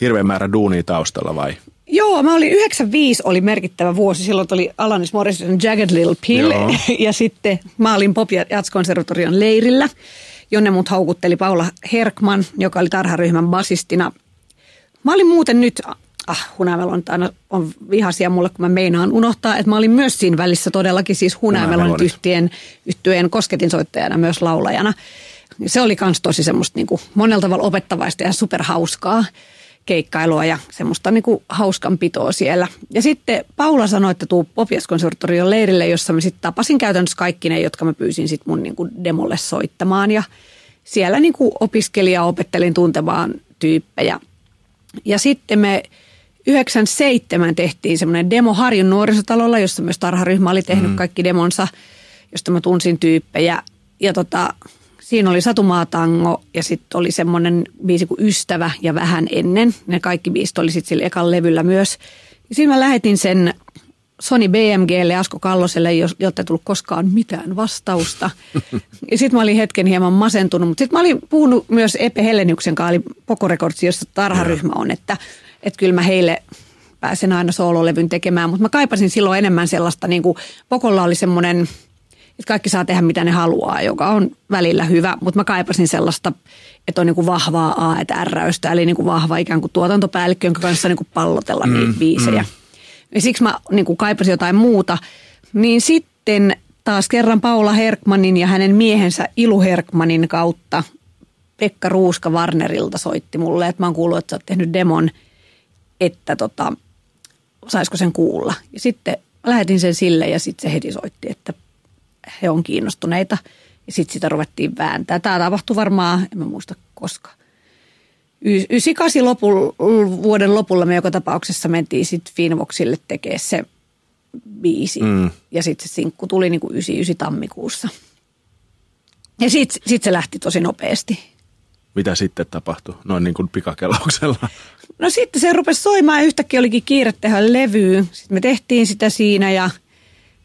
Hirveän määrä duunia taustalla vai? Joo, mä olin 95 oli merkittävä vuosi. Silloin oli Alanis Morrison Jagged Little Pill. Joo. ja sitten mä olin Pop- ja leirillä, jonne mut haukutteli Paula Herkman, joka oli tarharyhmän basistina. Mä olin muuten nyt ah, Hunavelon aina on vihaisia mulle, kun mä meinaan unohtaa, että mä olin myös siinä välissä todellakin siis Hunavelon yhtyeen, yhtyeen kosketinsoittajana, myös laulajana. Se oli kans tosi semmoista niin kuin monella tavalla opettavaista ja superhauskaa keikkailua ja semmoista niin kuin hauskanpitoa siellä. Ja sitten Paula sanoi, että tuu Popiaskonservatorion leirille, jossa mä sitten tapasin käytännössä kaikki ne, jotka mä pyysin sitten mun niin kuin demolle soittamaan. Ja siellä niin kuin opiskelin ja opettelin tuntemaan tyyppejä. Ja sitten me 97 tehtiin semmoinen demo Harjun nuorisotalolla, jossa myös tarharyhmä oli tehnyt mm. kaikki demonsa, josta mä tunsin tyyppejä. Ja tota, siinä oli Satumaatango ja sitten oli semmoinen biisi kuin Ystävä ja Vähän ennen. Ne kaikki biisit oli sitten sillä ekan levyllä myös. Ja siinä mä lähetin sen Sony BMGlle Asko Kalloselle, jotta ei tullut koskaan mitään vastausta. Ja sitten mä olin hetken hieman masentunut, mutta sitten mä olin puhunut myös Epe Hellenyksen kanssa, eli Poco Records, jossa tarharyhmä on, että – että kyllä mä heille pääsen aina soololevyn tekemään, mutta mä kaipasin silloin enemmän sellaista, niin kuin Pokolla oli semmoinen, että kaikki saa tehdä mitä ne haluaa, joka on välillä hyvä, mutta mä kaipasin sellaista, että on niin kuin vahvaa A, että R-ystä, eli niin kuin vahva ikään kuin tuotantopäällikkö, jonka kanssa niin kuin pallotella mm, niitä biisejä. Mm. Ja siksi mä niin kuin kaipasin jotain muuta. Niin sitten taas kerran Paula Herkmanin ja hänen miehensä Ilu Herkmanin kautta Pekka Ruuska Warnerilta soitti mulle, että mä oon kuullut, että sä oot tehnyt demon – että tota, saisiko sen kuulla. Ja sitten lähetin sen sille ja sitten se heti soitti, että he on kiinnostuneita. Ja sitten sitä ruvettiin vääntää. Tämä tapahtui varmaan, en mä muista koska. 98 lopulla, vuoden lopulla me joka tapauksessa mentiin sitten Finvoxille tekemään se biisi. Mm. Ja sitten se sinkku tuli niin kuin 99 tammikuussa. Ja sitten sit se lähti tosi nopeasti. Mitä sitten tapahtui noin niin kuin pikakelauksella? No sitten se rupesi soimaan ja yhtäkkiä olikin kiire tehdä levyä. Sitten me tehtiin sitä siinä ja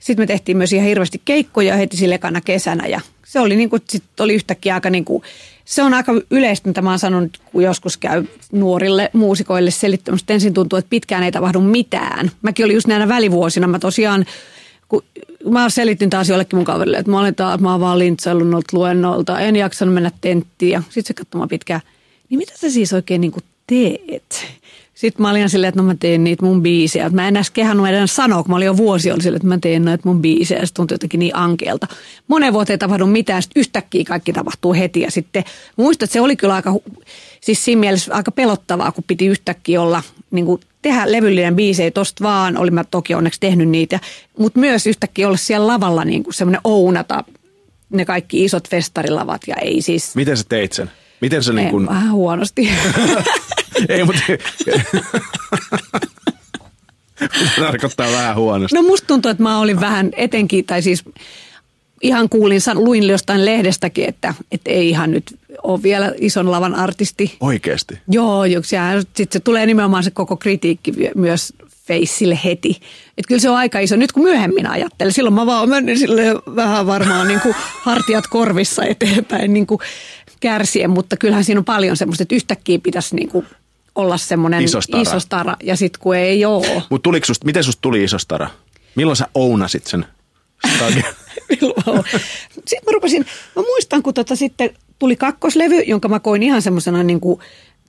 Sitten me tehtiin myös ihan hirveästi keikkoja heti sille ekana kesänä ja se oli, niin kuin, sit oli yhtäkkiä aika niin kuin, se on aika yleistä, mitä mä oon sanonut, kun joskus käy nuorille muusikoille selittämässä, että ensin tuntuu, että pitkään ei tapahdu mitään. Mäkin olin just näinä välivuosina, mä tosiaan kun mä selitin taas jollekin mun kaverille, että mä olin taas, mä oon vaan lintsaillut noilta luennolta, en jaksanut mennä tenttiin ja sit se katsoi pitkään, niin mitä sä siis oikein niin kuin teet? Sitten mä olin silleen, että no mä teen niitä mun biisejä. Mä en edes kehannut edes sanoa, kun mä olin jo vuosi oli silleen, että mä teen noita mun biisejä. Se tuntui jotenkin niin ankeelta. Monen vuoteen ei tapahdu mitään, sitten yhtäkkiä kaikki tapahtuu heti. Ja sitten muistan, että se oli kyllä aika, siis siinä mielessä aika pelottavaa, kun piti yhtäkkiä olla niin kuin tehdä levyllinen biisejä tosta vaan. Olin mä toki onneksi tehnyt niitä. Mutta myös yhtäkkiä olla siellä lavalla niin kuin semmoinen ounata ne kaikki isot festarilavat ja ei siis... Miten sä teit sen? Miten se niin kuin... Vähän huonosti. Ei, mutta... tarkoittaa vähän huonosti? No musta tuntuu, että mä olin vähän etenkin, tai siis ihan kuulin, luin jostain lehdestäkin, että, että ei ihan nyt ole vielä ison lavan artisti. Oikeasti? Joo, sitten se tulee nimenomaan se koko kritiikki myös feissille heti. Että kyllä se on aika iso. Nyt kun myöhemmin ajattelen, silloin mä vaan menin sille vähän varmaan niin kuin hartiat korvissa eteenpäin niin kuin kärsien, mutta kyllähän siinä on paljon semmoista, että yhtäkkiä pitäisi niin kuin olla semmoinen iso stara. Iso stara ja sitten kun ei ole. Mutta susta, miten susta tuli iso stara? Milloin sä ounasit sen? sitten mä rupesin, mä muistan kun tota sitten tuli kakkoslevy, jonka mä koin ihan semmoisena niin kuin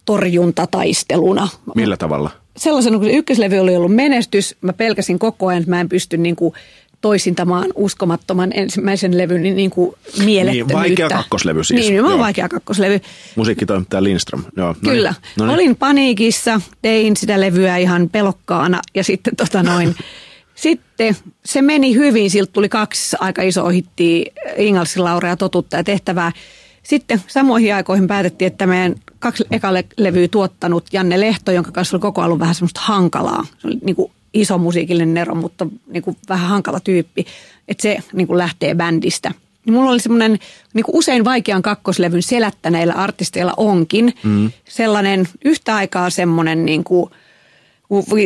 torjuntataisteluna. Millä tavalla? Sellaisena, kun se ykköslevy oli ollut menestys, mä pelkäsin koko ajan, että mä en pysty niin kuin toisintamaan uskomattoman ensimmäisen levyn niin, niin kuin mielettömyyttä. Niin, vaikea kakkoslevy siis. Niin, on vaikea kakkoslevy. Musiikkitoimittaja Lindström. Joo, no Kyllä. Niin, no niin. Olin paniikissa, tein sitä levyä ihan pelokkaana ja sitten tota noin, sitten se meni hyvin, siltä tuli kaksi aika iso ohitti Ingalsin Laurea totutta ja tehtävää. Sitten samoihin aikoihin päätettiin, että meidän kaksi ekalle levyä tuottanut Janne Lehto, jonka kanssa oli koko ajan vähän semmoista hankalaa. Se oli niin kuin iso musiikillinen ero, mutta niin kuin vähän hankala tyyppi, että se niin kuin lähtee bändistä. Niin mulla oli semmoinen niin kuin usein vaikean kakkoslevyn selättäneillä artisteilla onkin mm. sellainen yhtä aikaa semmoinen niin kuin,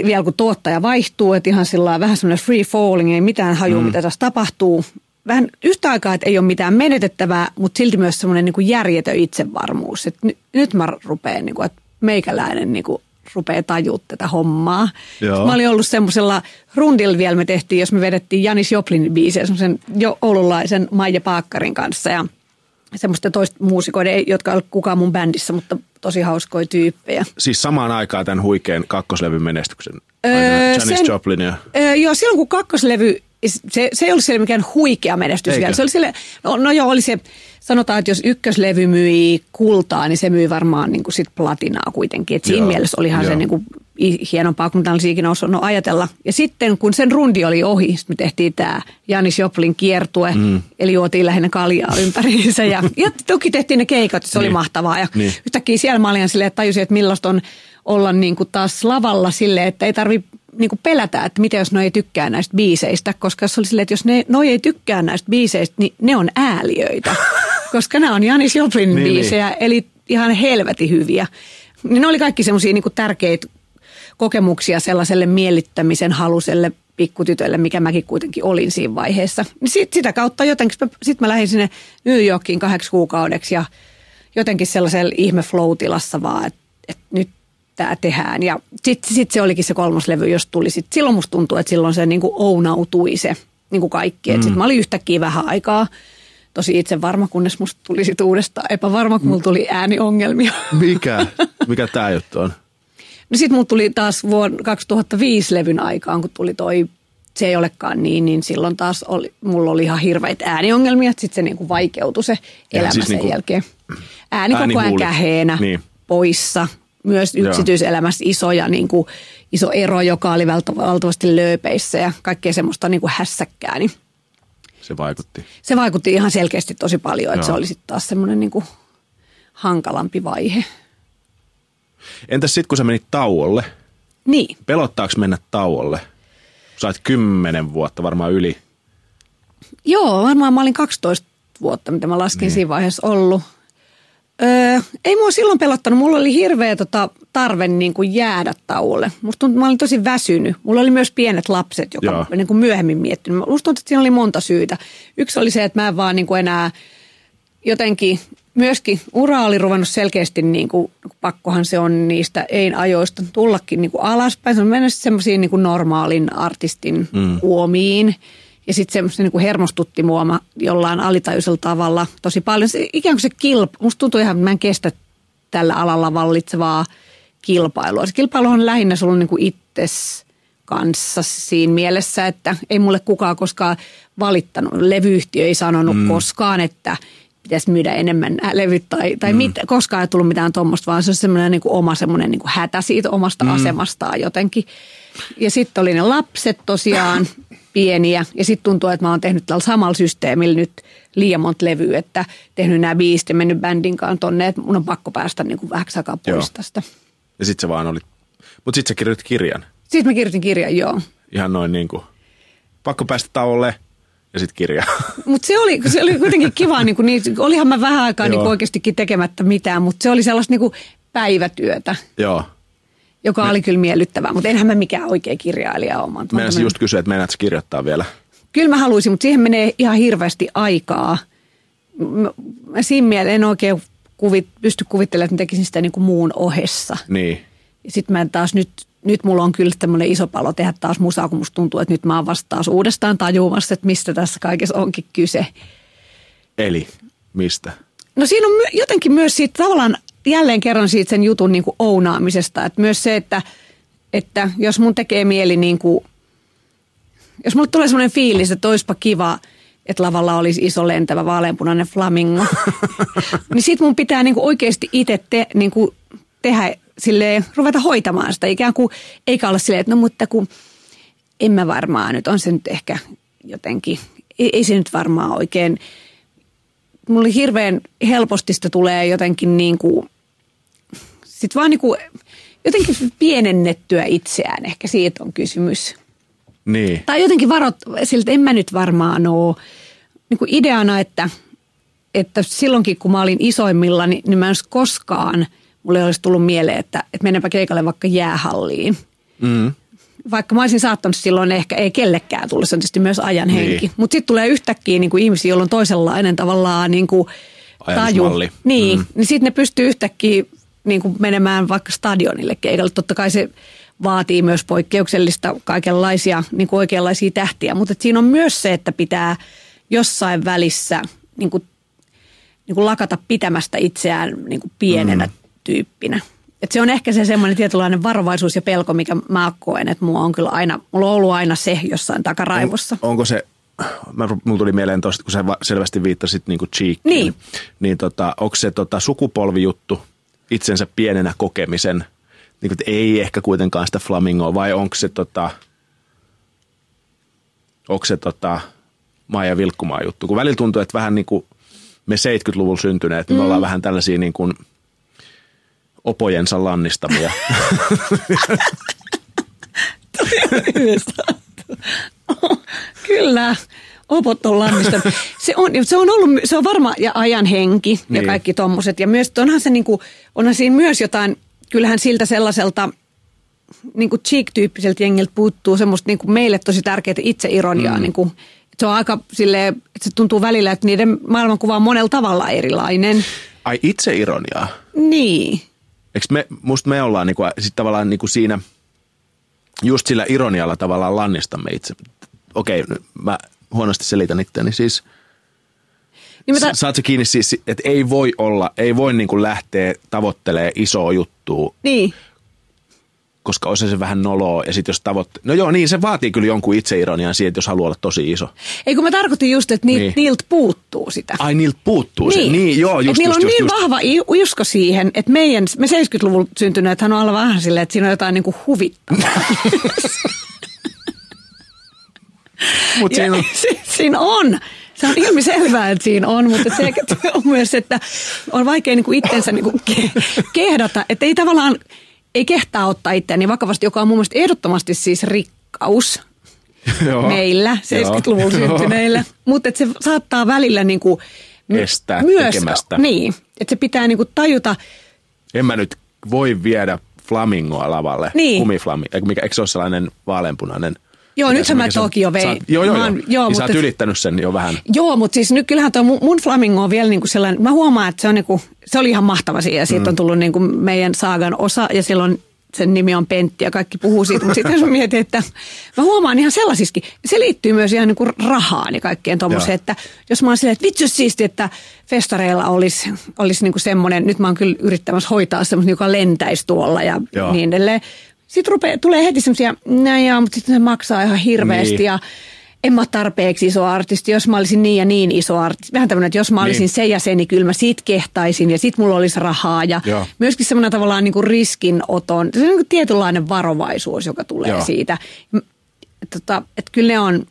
vielä kun tuottaja vaihtuu, että ihan sillä vähän semmoinen free falling, ei mitään haju, mm. mitä tässä tapahtuu. Vähän yhtä aikaa, että ei ole mitään menetettävää, mutta silti myös semmoinen niin järjetön itsevarmuus. Että nyt, nyt mä rupean, niin kuin, että meikäläinen niin kuin rupeaa tajua tätä hommaa. Joo. Mä olin ollut semmoisella rundilla vielä me tehtiin, jos me vedettiin Janis Joplin biisejä semmoisen jo oululaisen Maija Paakkarin kanssa ja semmoista toista muusikoiden, jotka ei kukaan mun bändissä, mutta tosi hauskoja tyyppejä. Siis samaan aikaan tämän huikean kakkoslevyn menestyksen? Öö, Janis sen, Joplin ja... Öö, joo, silloin kun kakkoslevy, se, se ei ollut siellä mikään huikea menestys Eikä. vielä. Se oli sille, no, no joo, oli se sanotaan, että jos ykköslevy myi kultaa, niin se myy varmaan niin kuin sit platinaa kuitenkin. Et siinä Joo. mielessä olihan Joo. se niin kuin hienompaa kuin mitä olisi ikinä osannut ajatella. Ja sitten kun sen rundi oli ohi, me tehtiin tämä Janis Joplin kiertue, mm. eli juotiin lähinnä kaljaa ympäriinsä. Ja, ja toki tehtiin ne keikat, se niin. oli mahtavaa. Ja niin. yhtäkkiä siellä mä olin silleen, että tajusin, että millaista on olla niin kuin taas lavalla silleen, että ei tarvi niin kuin pelätä, että mitä jos ne ei tykkää näistä biiseistä, koska se oli silleen, että jos ne, noi ei tykkää näistä biiseistä, niin ne on ääliöitä koska nämä on Janis Joplin niin, biisejä, niin. eli ihan helvetin hyviä. Niin ne oli kaikki semmoisia niin tärkeitä kokemuksia sellaiselle miellyttämisen haluselle pikkutytölle, mikä mäkin kuitenkin olin siinä vaiheessa. Niin sit, sitä kautta jotenkin, sitten mä lähdin sinne New Yorkiin kahdeksi kuukaudeksi ja jotenkin sellaisella ihme flow-tilassa vaan, että, että nyt tämä tehdään. Ja sitten sit se olikin se kolmas levy, jos tuli. Sit, silloin musta tuntuu, että silloin se niin kuin ounautui se niin kuin kaikki. Mm. Sitten mä olin yhtäkkiä vähän aikaa tosi itse varma, kunnes musta tuli sit uudestaan epävarma, kun mulla tuli ääniongelmia. Mikä? Mikä tämä juttu on? No sit mulla tuli taas vuonna 2005 levyn aikaan, kun tuli toi se ei olekaan niin, niin silloin taas oli, mulla oli ihan hirveitä ääniongelmia, että sitten se niinku vaikeutui se elämä siis sen niinku jälkeen. Ääni, ääni koko ajan käheenä, niin. poissa, myös yksityiselämässä isoja, niin kuin, iso ero, joka oli valtavasti lööpeissä ja kaikkea semmoista niin kuin hässäkkää, niin se vaikutti. Se vaikutti ihan selkeästi tosi paljon, että Joo. se oli sitten taas semmoinen niin hankalampi vaihe. Entäs sitten, kun sä menit tauolle? Niin. Pelottaako mennä tauolle? Oot kymmenen vuotta varmaan yli. Joo, varmaan mä olin 12 vuotta, mitä mä laskin niin. siinä vaiheessa ollut. Öö, ei mua silloin pelottanut. Mulla oli hirveä tota, tarve niin kuin jäädä tauolle. Musta tuntui, että mä olin tosi väsynyt. Mulla oli myös pienet lapset, joka Joo. niin kuin myöhemmin miettinyt. Musta tuntui, että siinä oli monta syytä. Yksi oli se, että mä en vaan niin kuin enää jotenkin myöskin ura oli ruvennut selkeästi, niin kuin, pakkohan se on niistä ei-ajoista tullakin niin kuin alaspäin. Se on mennyt semmoisiin niin normaalin artistin mm. uomiin. Ja sitten semmoista niin kuin hermostutti mua mä jollain alitajuisella tavalla tosi paljon. Se, ikään kuin se kilp, musta tuntuu ihan, että mä en kestä tällä alalla vallitsevaa kilpailua. Se kilpailu on lähinnä sulla niin kuin itses kanssa siinä mielessä, että ei mulle kukaan koskaan valittanut. Levyyhtiö ei sanonut mm. koskaan, että pitäisi myydä enemmän nämä levyt tai, tai mm. mit, koskaan ei tullut mitään tuommoista, vaan se on semmoinen niin oma semmoinen niin hätä siitä omasta mm. asemastaan jotenkin. Ja sitten oli ne lapset tosiaan pieniä ja sitten tuntuu, että mä oon tehnyt tällä samalla systeemillä nyt liian monta levyä, että tehnyt nämä biisit ja mennyt bändin kanssa tonne, että mun on pakko päästä niin kuin vähäksi aikaa pois Joo. tästä. Ja sit se vaan oli, mutta sit sä kirjoitit kirjan. Sitten mä kirjoitin kirjan, joo. Ihan noin niin kuin, pakko päästä tauolle ja sit kirja. Mutta se oli, se oli kuitenkin kiva, niin kuin, niin, olihan mä vähän aikaa niin kuin oikeastikin tekemättä mitään, mutta se oli sellaista niin kuin päivätyötä, Joo. Joka oli kyllä miellyttävää, mutta enhän mä mikään oikea kirjailija ole. Mä Meinasin tämmönen- just kysyä, että meinaat sä kirjoittaa vielä. Kyllä mä haluaisin, mutta siihen menee ihan hirveästi aikaa. Mä, mä siinä mielessä en oikein kuvit, pysty kuvittelemaan, että mä tekisin sitä niin kuin muun ohessa. Niin. Ja sitten mä taas nyt, nyt mulla on kyllä tämmöinen iso palo tehdä taas musaa, kun musta tuntuu, että nyt mä oon vasta taas uudestaan tajumassa, että mistä tässä kaikessa onkin kyse. Eli mistä? No siinä on my- jotenkin myös siitä tavallaan jälleen kerran siitä sen jutun niin kuin ounaamisesta. Että myös se, että, että jos mun tekee mieli niin kuin, jos mulle tulee semmoinen fiilis, että olisipa kiva, että lavalla olisi iso lentävä vaaleanpunainen flamingo, niin sit mun pitää niin kuin oikeasti itse te, niin kuin tehdä silleen, ruveta hoitamaan sitä ikään kuin, eikä olla silleen, että no mutta kun en mä varmaan nyt, on se nyt ehkä jotenkin, ei, ei se nyt varmaan oikein, mulle hirveän helposti sitä tulee jotenkin niin kuin, sit vaan niin kuin, jotenkin pienennettyä itseään, ehkä siitä on kysymys. Niin. Tai jotenkin varot siltä, en mä nyt varmaan ole niin kuin ideana, että, että silloinkin kun mä olin isoimmilla, niin, niin mä en olisi koskaan, mulle olisi tullut mieleen, että, että mennäänpä keikalle vaikka jäähalliin. Mm. Vaikka mä olisin saattanut silloin ehkä, ei kellekään tullut, se on tietysti myös ajan Niin. henki. Mutta sitten tulee yhtäkkiä niin kuin ihmisiä, joilla on toisenlainen tavallaan niin kuin taju. Niin, mm. niin sitten ne pystyy yhtäkkiä niin kuin menemään vaikka stadionille keikalle. Totta kai se vaatii myös poikkeuksellista kaikenlaisia niin kuin oikeanlaisia tähtiä, mutta siinä on myös se, että pitää jossain välissä niin kuin, niin kuin lakata pitämästä itseään niin kuin pienenä mm. tyyppinä. Et se on ehkä se semmoinen tietynlainen varovaisuus ja pelko, mikä mä koen, että mulla on kyllä aina, mulla on ollut aina se jossain takaraivossa. On, onko se, mä, mulla tuli mieleen tuosta, kun sä selvästi viittasit niinku cheekkiin. Niin. Niin tota, onko se tota, sukupolvijuttu itsensä pienenä kokemisen, niin kuin, että ei ehkä kuitenkaan sitä flamingoa, vai onko se tota, onko se tota, Maija Vilkkumaa juttu? Kun välillä tuntuu, että vähän niin kuin me 70-luvulla syntyneet, niin me ollaan vähän tällaisia niin kuin opojensa lannistamia. Kyllä, opot on lannista. Se on, se on ollut, se on varma ja ajan henki ja Niin. kaikki tommoset. Ja myös onhan se niinku, onhan siinä myös jotain, kyllähän siltä sellaiselta niinku cheek-tyyppiseltä jengiltä puuttuu semmoista niinku meille tosi tärkeää itseironiaa. Mm. Niinku, se on aika silleen, että se tuntuu välillä, että niiden maailmankuva on monella tavalla erilainen. Ai itse ironiaa. Niin. Eikö me, musta me ollaan niinku, sit tavallaan niinku siinä, just sillä ironialla tavallaan lannistamme itse. Okei, mä huonosti selitän itseäni. Siis Niin ta- saat se kiinni siis, että ei voi olla, ei voi niinku lähteä tavoittelemaan isoa juttua, niin. koska olisi se vähän noloa. Ja sitten jos tavoitte... No joo, niin se vaatii kyllä jonkun itseironian siihen, että jos haluaa olla tosi iso. Ei kun mä tarkoitin just, että niil, Niin. niin. niiltä puuttuu sitä. Ai niiltä puuttuu se. Niin, joo, just, Et niillä just, on just, niin just. vahva usko siihen, että meidän, me 70-luvulla syntyneet on olla vähän silleen, että siinä on jotain niinku huvittavaa. Mut Ja siinä on, si- siinä on. Se on ilmiselvää, että siinä on, mutta se on myös, että on vaikea niinku itsensä niinku ke- kehdata, että ei tavallaan, ei kehtaa ottaa itseäni vakavasti, joka on mun mielestä ehdottomasti siis rikkaus joo. meillä, 70-luvulla Joo. syntyneillä. Mutta se saattaa välillä niinku estää Myös, tekemästä. Niin, että se pitää niinku tajuta, En mä nyt voi viedä flamingoa lavalle. Niin. Kumiflami. Eikö, mikä, eikö se ole sellainen vaaleanpunainen? Joo, se- mä toki jo vein. Sä oot- Joo, joo, joo. joo, niin sä mutta oot et- ylittänyt sen jo vähän. Joo, mutta siis nyt kyllähän tuo mun, mun flamingo on vielä niinku sellainen, mä huomaan, että se on niinku, se oli ihan mahtava siinä ja siitä Mm. on tullut niinku meidän saagan osa ja silloin sen nimi on Pentti ja kaikki puhuu siitä, mutta sitten mä mietin, että mä huomaan ihan sellaisiskin, se liittyy myös ihan niinku rahaan ja kaikkeen tuommoiseen, että jos mä oon silleen, että vitsi siisti, että festareilla olisi, olisi niinku semmoinen, nyt mä oon kyllä yrittämässä hoitaa semmoista, joka lentäisi tuolla ja Joo. niin edelleen. Sitten rupeaa, tulee heti semmoisia, näin joo, mutta sitten se maksaa ihan hirveästi Niin. ja en mä tarpeeksi iso artisti, jos mä olisin niin ja niin iso artisti. Vähän tämmöinen, että jos mä olisin Niin. se ja se, niin kyllä mä sit kehtaisin ja sit mulla olisi rahaa. Ja Joo. myöskin semmoinen tavallaan niin kuin riskinoton, se on niin kuin tietynlainen varovaisuus, joka tulee Joo. siitä. Tota, että kyllä ne on,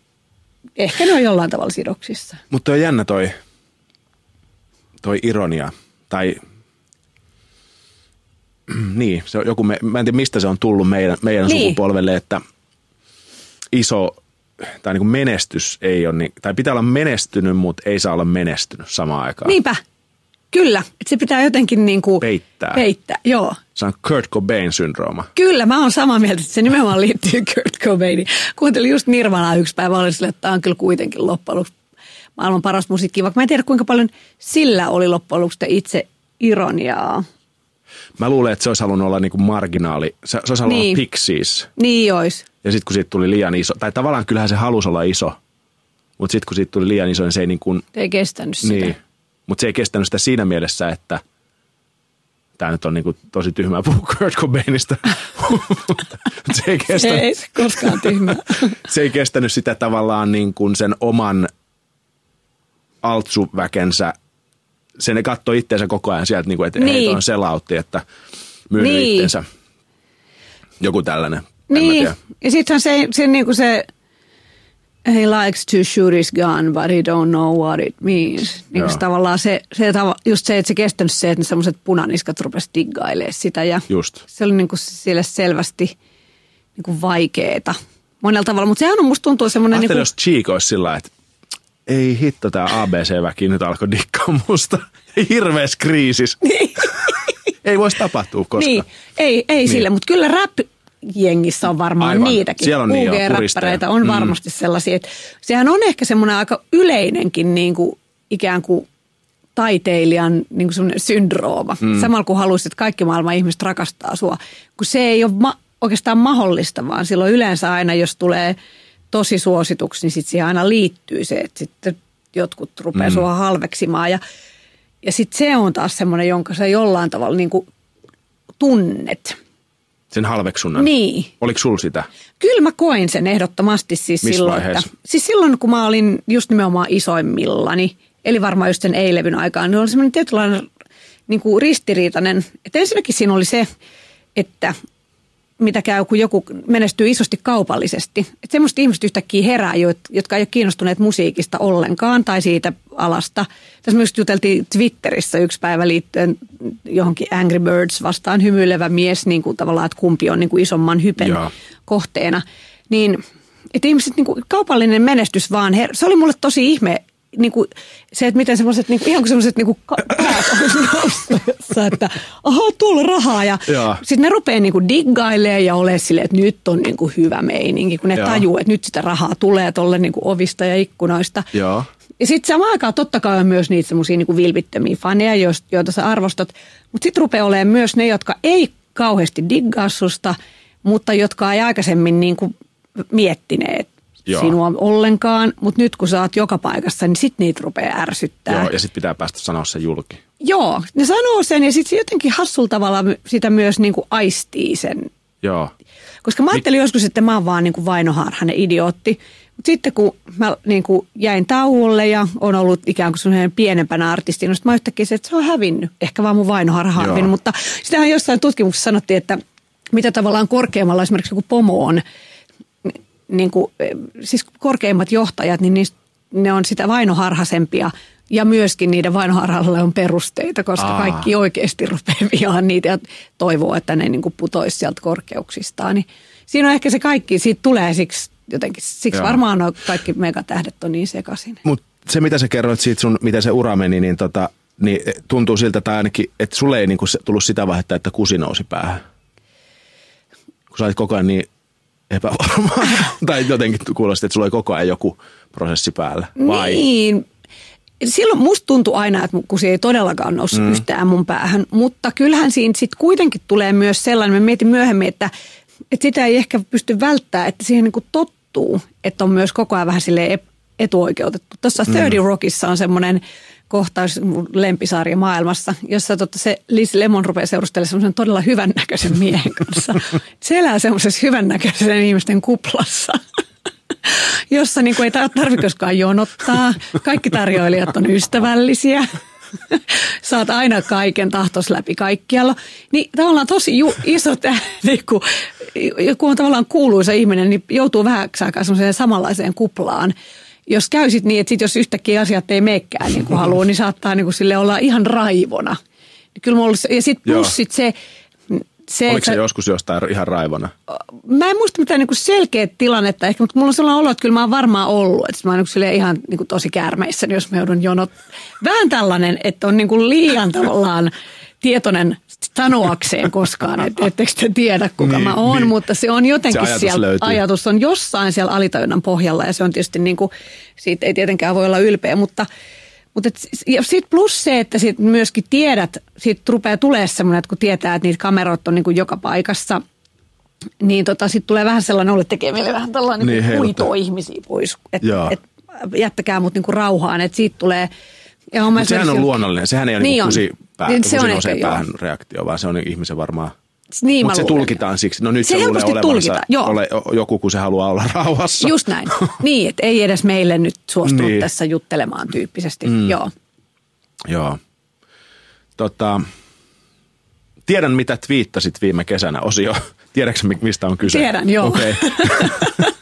ehkä ne on jollain tavalla sidoksissa. Mutta on jännä toi, toi ironia. Tai niin, se on joku, me, mä en tiedä mistä se on tullut meidän, meidän Niin. sukupolvelle, että iso tai niin kuin menestys ei ole, niin, tai pitää olla menestynyt, mutta ei saa olla menestynyt samaan aikaan. Niinpä, kyllä. Että se pitää jotenkin niin kuin Peittää. peittää. Joo. Se on Kurt Cobain-syndrooma. Kyllä, mä oon samaa mieltä, että se nimenomaan liittyy Kurt Cobainiin. Kuuntelin just Nirvanaa yksi päivä, olin sille, että tämä on kyllä kuitenkin loppujen lopuksi maailman paras musiikki, vaikka mä en tiedä kuinka paljon sillä oli loppujen lopuksi itse ironiaa. Mä luulen, että se olisi halunnut olla niin kuin marginaali. Se, se olisi halunnut Niin. olla Pixies. Niin ois. Ja sitten kun siitä tuli liian iso, tai tavallaan kyllähän se halusi olla iso, mutta sitten kun siitä tuli liian iso, niin se ei niin kuin, Ei kestänyt sitä. niin. Mutta se ei kestänyt sitä siinä mielessä, että tämä nyt on niin kuin tosi tyhmää puhua Kurt Cobainista. se, ei Se kestänyt, ei se koskaan tyhmä. se ei kestänyt sitä tavallaan niin kuin sen oman altsuväkensä. Se ne katsoi itteensä koko ajan sieltä, niin kuin, että niin. Niin. hei, on selautti, että myynyt Niin. itteensä. Joku tällainen. Niin, ja sittenhän se, se, niin kuin se he likes to shoot his gun, but he don't know what it means. Niin se tavallaan se, se, just se, että se kestänyt se, että ne semmoiset punaniskat rupesi diggailemaan sitä ja Just. se oli niin kuin sille selvästi niin kuin vaikeeta monella tavalla, mutta sehän on musta tuntuu semmoinen... Niin Ajattelin, kuin, jos Cheek olisi sillä että ei hitto, tämä ABC-väki nyt alkoi dikkaa musta. Hirveässä kriisissä. ei voisi tapahtua koskaan. niin, ei, ei niin. sille, mutta kyllä rap jengissä on varmaan Aivan. niitäkin. Siellä on niin, UG-räppäreitä on Mm. varmasti sellaisia. Että sehän on ehkä semmoinen aika yleinenkin niin kuin, ikään kuin taiteilijan niin kuin syndrooma. Mm. Samalla kun haluaisit, että kaikki maailman ihmiset rakastaa sua. Kun se ei ole ma- oikeastaan mahdollista, vaan silloin yleensä aina, jos tulee tosi suosituksi, niin sitten siihen aina liittyy se, että sitten jotkut rupeaa mm. sua halveksimaan. Ja, ja sitten se on taas semmoinen, jonka sä jollain tavalla niin kuin tunnet. Sen halveksunnan. Niin. Oliko sul sitä? Kyllä mä koin sen ehdottomasti siis Missä silloin, vaiheessa? että, siis silloin kun mä olin just nimenomaan isoimmillani, eli varmaan just sen ei-levyn aikaan, niin oli semmoinen tietynlainen niin kuin ristiriitainen, että ensinnäkin siinä oli se, että mitä käy, kun joku menestyy isosti kaupallisesti. Että semmoista ihmiset yhtäkkiä herää, jotka ei ole kiinnostuneet musiikista ollenkaan tai siitä alasta. Tässä myös juteltiin Twitterissä yksi päivä liittyen johonkin Angry Birds vastaan hymyilevä mies, niin kuin tavallaan, että kumpi on niin kuin isomman hypen Joo. kohteena. Niin, että ihmiset, niin kuin, kaupallinen menestys vaan, her- se oli mulle tosi ihme, niin kuin, se, että miten semmoiset, niin kuin, ihan kuin semmoiset niin kuin päät noussut, että aha, tuolla on rahaa. Ja sitten ne rupeaa niin kuin diggailemaan ja olemaan silleen, että nyt on niin kuin hyvä meininki, kun ne Joo. tajuu, että nyt sitä rahaa tulee tuolle niin kuin ovista ja ikkunoista. Joo. Ja sitten samaan aikaan totta kai on myös niitä semmoisia niin vilpittömiä faneja, jos- joita sä arvostat. Mutta sitten rupeaa olemaan myös ne, jotka ei kauheasti diggaa susta, mutta jotka ei aikaisemmin niin kuin miettineet Joo. sinua ollenkaan. Mutta nyt kun sä oot joka paikassa, niin sitten niitä rupeaa ärsyttää. Joo, ja sitten pitää päästä sanoa se julki. Joo, ne sanoo sen ja sitten se jotenkin hassulla tavalla sitä myös niin kuin aistii sen Joo. koska mä ajattelin joskus, että mä oon vaan niin kuin vainoharhainen idiootti. Mutta sitten kun mä niin kuin jäin tauolle ja on ollut ikään kuin sellainen pienempänä artisti, niin sit mä yhtäkkiä se, että se on hävinnyt. Ehkä vaan mun vainoharha on hävinnyt. Mutta sitähän jossain tutkimuksessa sanottiin, että mitä tavallaan korkeammalla esimerkiksi joku pomo on, niin kuin, eh, siis korkeimmat johtajat, niin niistä, ne on sitä vainoharhaisempia. Ja myöskin niiden vainoharhalle on perusteita, koska Aa. kaikki oikeasti rupeaa vihaan niitä ja toivoo, että ne niin kuin putoisi sieltä korkeuksistaan. Niin siinä on ehkä se kaikki, siitä tulee siksi jotenkin, siksi Joo. varmaan nuo kaikki megatähdet on niin sekaisin. Mutta se, mitä sä kerroit siitä sun, miten se ura meni, niin, tota, niin tuntuu siltä, että ainakin, että sulle ei niinku tullut sitä vaihetta, että kusi nousi päähän. Kun sä olit koko ajan niin epävarma. tai jotenkin kuulosti, että sulla oli koko ajan joku prosessi päällä. Vai? Niin. Silloin musta tuntui aina, että kusi ei todellakaan noussut mm. yhtään mun päähän. Mutta kyllähän siinä sitten kuitenkin tulee myös sellainen, mä mietin myöhemmin, että, että sitä ei ehkä pysty välttämään, että siihen niin tottuu, että on myös koko ajan vähän silleen etuoikeutettu. Tuossa 30 mm. Rockissa on semmoinen kohtaus lempisarja maailmassa, jossa totta se Liz Lemon rupeaa seurustelemaan semmoisen todella hyvännäköisen miehen kanssa. Se elää semmoisessa hyvännäköisen ihmisten kuplassa, jossa niin kuin ei tarvitsekaan jonottaa. Kaikki tarjoilijat on ystävällisiä. Saat aina kaiken tahtos läpi kaikkialla. Niin tavallaan tosi ju- iso tähti, niin kun, kun on tavallaan kuuluisa ihminen, niin joutuu vähän aikaa semmoiseen samanlaiseen kuplaan jos käy sit niin, että sit jos yhtäkkiä asiat ei meekään niin kuin haluaa, niin saattaa niin kuin sille olla ihan raivona. Kyllä ollut, ja sitten plus sit se, se, Oliko se että, joskus jostain ihan raivona? Mä en muista mitään niin selkeä tilannetta ehkä, mutta mulla on sellainen olo, että kyllä mä oon varmaan ollut. Että mä oon niin ihan niin kuin tosi käärmeissä, jos mä joudun jonot. Vähän tällainen, että on niin kuin liian tavallaan tietoinen sanoakseen koskaan, että ettekö te tiedä kuka niin, mä oon, niin. mutta se on jotenkin se ajatus siellä, löytyy. ajatus on jossain siellä alitajunnan pohjalla ja se on tietysti niin kuin, siitä ei tietenkään voi olla ylpeä, mutta mutta sitten plus se, että sit myöskin tiedät, siitä rupeaa tulee semmoinen, että kun tietää, että niitä kameroita on niin kuin joka paikassa, niin tota, sitten tulee vähän sellainen ole tekee meille vähän tällainen niin, niin ihmisiä pois, että et, jättäkää mut niinku rauhaan, että siitä tulee... Ja sehän on luonnollinen, sehän ei ole niin, niin pää, niin se on ehkä, päähän joo. reaktio, vaan se on ihmisen varmaan niin Mutta se tulkitaan siksi. No nyt se, se luulee olevansa ole, joku, kun se haluaa olla rauhassa. Just näin. niin, että ei edes meille nyt suostu niin. tässä juttelemaan tyyppisesti. Mm. Joo. Joo. Tota, tiedän, mitä twiittasit viime kesänä, Osio. Tiedätkö, mistä on kyse? Tiedän, joo. Okay.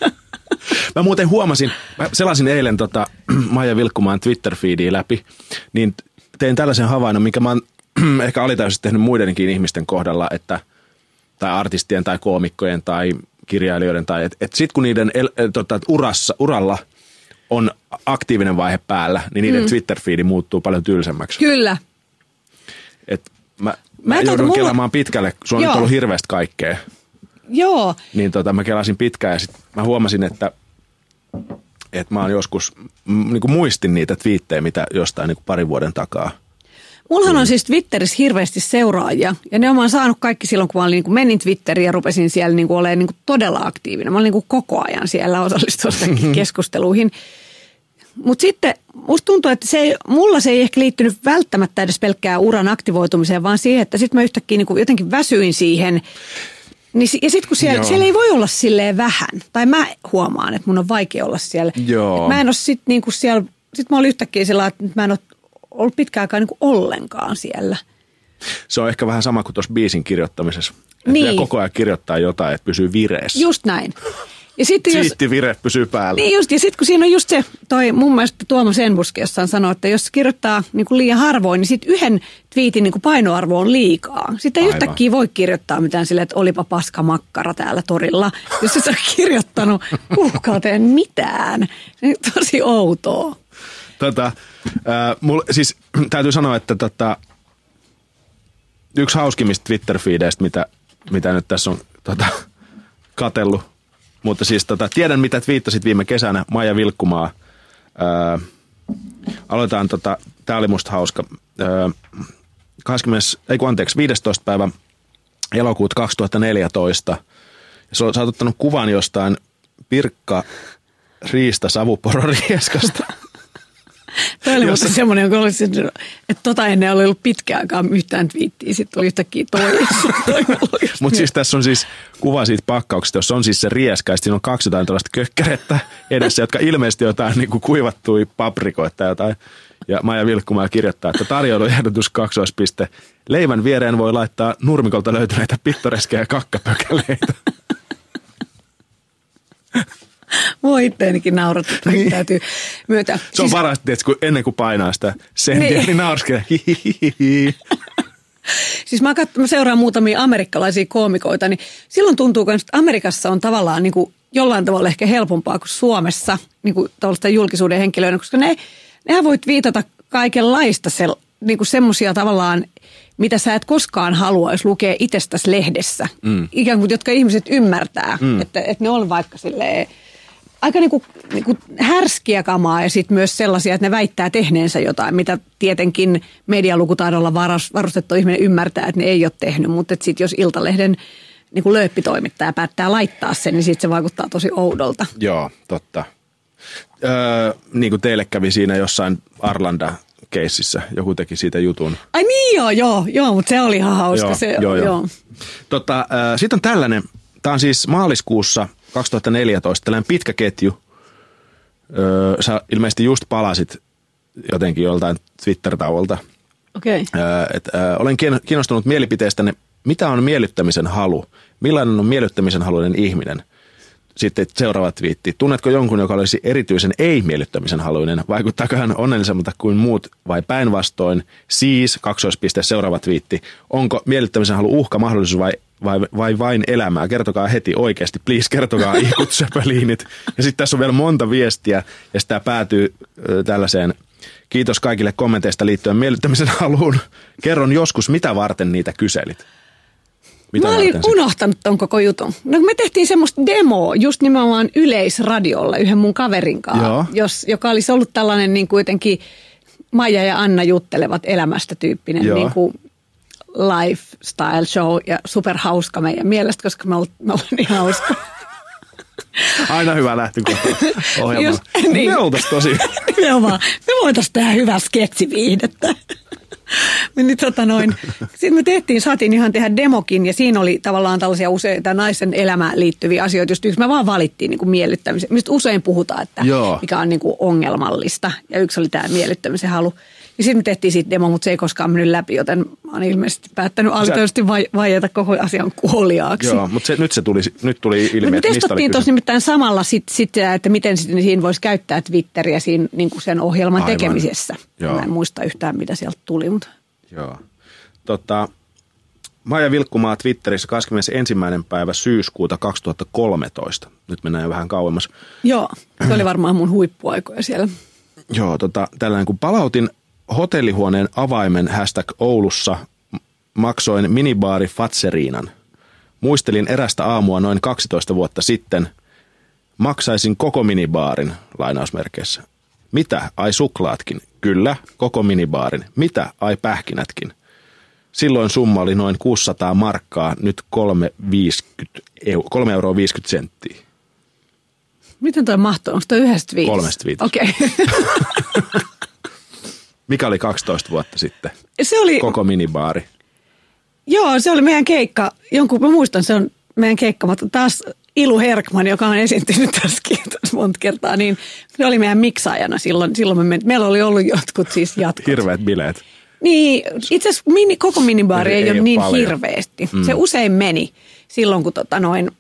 mä muuten huomasin, mä selasin eilen tota Maija Vilkkumaan Twitter-feediä läpi, niin tein tällaisen havainnon, mikä mä oon ehkä alitajuisesti tehnyt muidenkin ihmisten kohdalla, että tai artistien tai koomikkojen tai kirjailijoiden, tai että et sitten kun niiden el, tota, urassa, uralla on aktiivinen vaihe päällä, niin niiden mm. Twitter-fiidi muuttuu paljon tylsemmäksi. Kyllä. Et mä, mä, mä joudun mulla... kelaamaan pitkälle, sulla on nyt ollut hirveästi kaikkea. Joo. Niin tota, mä kelasin pitkään ja sitten mä huomasin, että että mä oon joskus niin kuin muistin niitä twiittejä, mitä jostain niin kuin parin vuoden takaa. Mullahan on siis Twitterissä hirveästi seuraajia. Ja ne mä saanut kaikki silloin, kun mä olin, niin kuin menin Twitteriin ja rupesin siellä niin kuin olemaan niin kuin todella aktiivinen. Mä olin niin kuin koko ajan siellä osallistumassa keskusteluihin. Mutta sitten musta tuntuu, että se ei, mulla se ei ehkä liittynyt välttämättä edes pelkkää uran aktivoitumiseen, vaan siihen, että sitten mä yhtäkkiä niin kuin jotenkin väsyin siihen niin, ja sitten kun siellä, siellä ei voi olla silleen vähän, tai mä huomaan, että mun on vaikea olla siellä. Joo. Mä en ole sitten niinku siellä, sit mä olin yhtäkkiä sillä että mä en ole ollut pitkään aikaa niinku ollenkaan siellä. Se on ehkä vähän sama kuin tuossa biisin kirjoittamisessa. Että niin. koko ajan kirjoittaa jotain, että pysyy vireessä. Just näin. Ja sitten jos, vire pysyy päällä. Niin just, ja sitten kun siinä on just se, toi mun mielestä Tuomas Enbuski jossain sanoi, että jos kirjoittaa niin kuin liian harvoin, niin sitten yhden twiitin niin kuin painoarvo on liikaa. Sitten ei Aivan. yhtäkkiä voi kirjoittaa mitään silleen, että olipa paska makkara täällä torilla, jos et ole kirjoittanut kuukauteen mitään. Se on tosi outoa. Tota, äh, mulla, siis täytyy sanoa, että tota, yksi hauskimmista Twitter-fiideistä, mitä, mitä nyt tässä on tota, katellut, mutta siis tota, tiedän, mitä viittasit viime kesänä, Maija Vilkkumaa. Öö, aloitetaan, tota, tämä oli musta hauska. Öö, 20, ei kun anteeksi, 15. päivä elokuuta 2014. Ja sä oot ottanut kuvan jostain Pirkka Riista Savupororieskasta. Tämä oli Jossa... semmoinen, joka olisi, että tota ennen oli ollut pitkään aikaa yhtään twiittiä, sitten tuli yhtäkkiä toinen. Mutta siis tässä on siis kuva siitä pakkauksesta, jossa on siis se rieska, ja siinä on kaksi jotain tällaista kökkärettä edessä, jotka ilmeisesti jotain niin kuin kuivattui paprikoita tai jotain. Ja Maija Vilkkumaa kirjoittaa, että tarjoiluehdotus kaksoispiste. Leivän viereen voi laittaa nurmikolta löytyneitä pittoreskeja kakkapökäleitä. Voi itteenikin naurattaa, niin. täytyy myötä. Se on siis... parasta, että kun ennen kuin painaa sitä sentiä, niin, niin naurskelee. Siis mä, katson, mä seuraan muutamia amerikkalaisia koomikoita, niin silloin tuntuu, että Amerikassa on tavallaan niin kuin jollain tavalla ehkä helpompaa kuin Suomessa niin kuin julkisuuden henkilöiden, koska ne nehän voit viitata kaikenlaista se, niin kuin semmoisia tavallaan, mitä sä et koskaan haluaisi lukea itsestäsi lehdessä. Mm. Ikään kuin, jotka ihmiset ymmärtää, mm. että, että ne on vaikka silleen, aika niinku, niinku härskiä kamaa ja sitten myös sellaisia, että ne väittää tehneensä jotain, mitä tietenkin medialukutaidolla varustettu ihminen ymmärtää, että ne ei ole tehnyt. Mutta sitten jos Iltalehden niinku lööppitoimittaja päättää laittaa sen, niin sitten se vaikuttaa tosi oudolta. Joo, totta. Öö, niin kuin teille kävi siinä jossain Arlanda keississä. Joku teki siitä jutun. Ai niin joo, joo, joo mutta se oli ihan hauska. Joo, se, joo, joo. joo. Tota, äh, Sitten on tällainen, tämä on siis maaliskuussa 2014, tällainen pitkä ketju. Öö, sä ilmeisesti just palasit jotenkin joltain Twitter-tauolta. Okei. Okay. Öö, olen kiinnostunut mielipiteestänne. Mitä on miellyttämisen halu? Millainen on miellyttämisen haluinen ihminen? Sitten seuraava twiitti. Tunnetko jonkun, joka olisi erityisen ei-miellyttämisen haluinen? Vaikuttaako hän onnellisemmalta kuin muut vai päinvastoin? Siis, kaksoispiste, seuraava twiitti. Onko miellyttämisen halu uhka, mahdollisuus vai, vai, vai vain elämää? Kertokaa heti oikeasti, please, kertokaa ihkut söpöliinit. Ja sitten tässä on vielä monta viestiä ja sitä päätyy tällaiseen Kiitos kaikille kommenteista liittyen miellyttämisen haluun. Kerron joskus, mitä varten niitä kyselit. Mitä mä olin unohtanut ton koko jutun. No me tehtiin semmoista demoa just nimenomaan yleisradiolla yhden mun kaverin kanssa, jos, joka olisi ollut tällainen niin kuitenkin Maija ja Anna juttelevat elämästä tyyppinen niin kuin lifestyle show ja superhauska meidän mielestä, koska me ollaan, niin hauska. Aina hyvä lähtökohta ohjelma. niin. Me oltaisiin tosi. Nimenomaan. Me voitaisiin tehdä hyvää sketsiviihdettä. niin, tota noin. Sitten me tehtiin, saatiin ihan tehdä demokin ja siinä oli tavallaan tällaisia useita naisen elämään liittyviä asioita, just yksi me vaan valittiin niin kuin miellyttämisen. Mistä usein puhutaan, että Joo. mikä on niin kuin ongelmallista ja yksi oli tämä miellyttämisen halu. Ja sitten me tehtiin siitä demo, mutta se ei koskaan mennyt läpi, joten mä oon ilmeisesti päättänyt alitoisesti vai, vaieta koko asian kuoliaaksi. Joo, mutta se, nyt se tuli, nyt tuli ilmi, Me testattiin tuossa nimittäin samalla sit, sit, että miten sit, niin siinä voisi käyttää Twitteriä siinä, niin kuin sen ohjelman Aivan. tekemisessä. Joo. Mä en muista yhtään, mitä sieltä tuli. Mutta. Joo. Tota, Maija Vilkkumaa Twitterissä 21. päivä syyskuuta 2013. Nyt mennään jo vähän kauemmas. Joo, se oli varmaan mun huippuaikoja siellä. Joo, tota, tällainen kun palautin hotellihuoneen avaimen hashtag Oulussa maksoin minibaari Fatseriinan. Muistelin erästä aamua noin 12 vuotta sitten. Maksaisin koko minibaarin, lainausmerkeissä. Mitä, ai suklaatkin? Kyllä, koko minibaarin. Mitä, ai pähkinätkin? Silloin summa oli noin 600 markkaa, nyt 3,50 euroa 50 senttiä. Miten toi mahtuu? Onko toi yhdestä viisi? Kolmesta viisi. Okei. Okay. Mikä oli 12 vuotta sitten? Se oli... Koko minibaari. Joo, se oli meidän keikka. Jonkun, mä muistan, se on meidän keikka, mutta taas Ilu Herkman, joka on esiintynyt tässäkin monta kertaa, niin se oli meidän miksaajana silloin. silloin me menit. Meillä oli ollut jotkut siis jatkot. Hirveät bileet. Niin, itse asiassa mini, koko minibaari ei, ei, ei ole niin paljon. hirveästi. Mm. Se usein meni silloin, kun tota noin,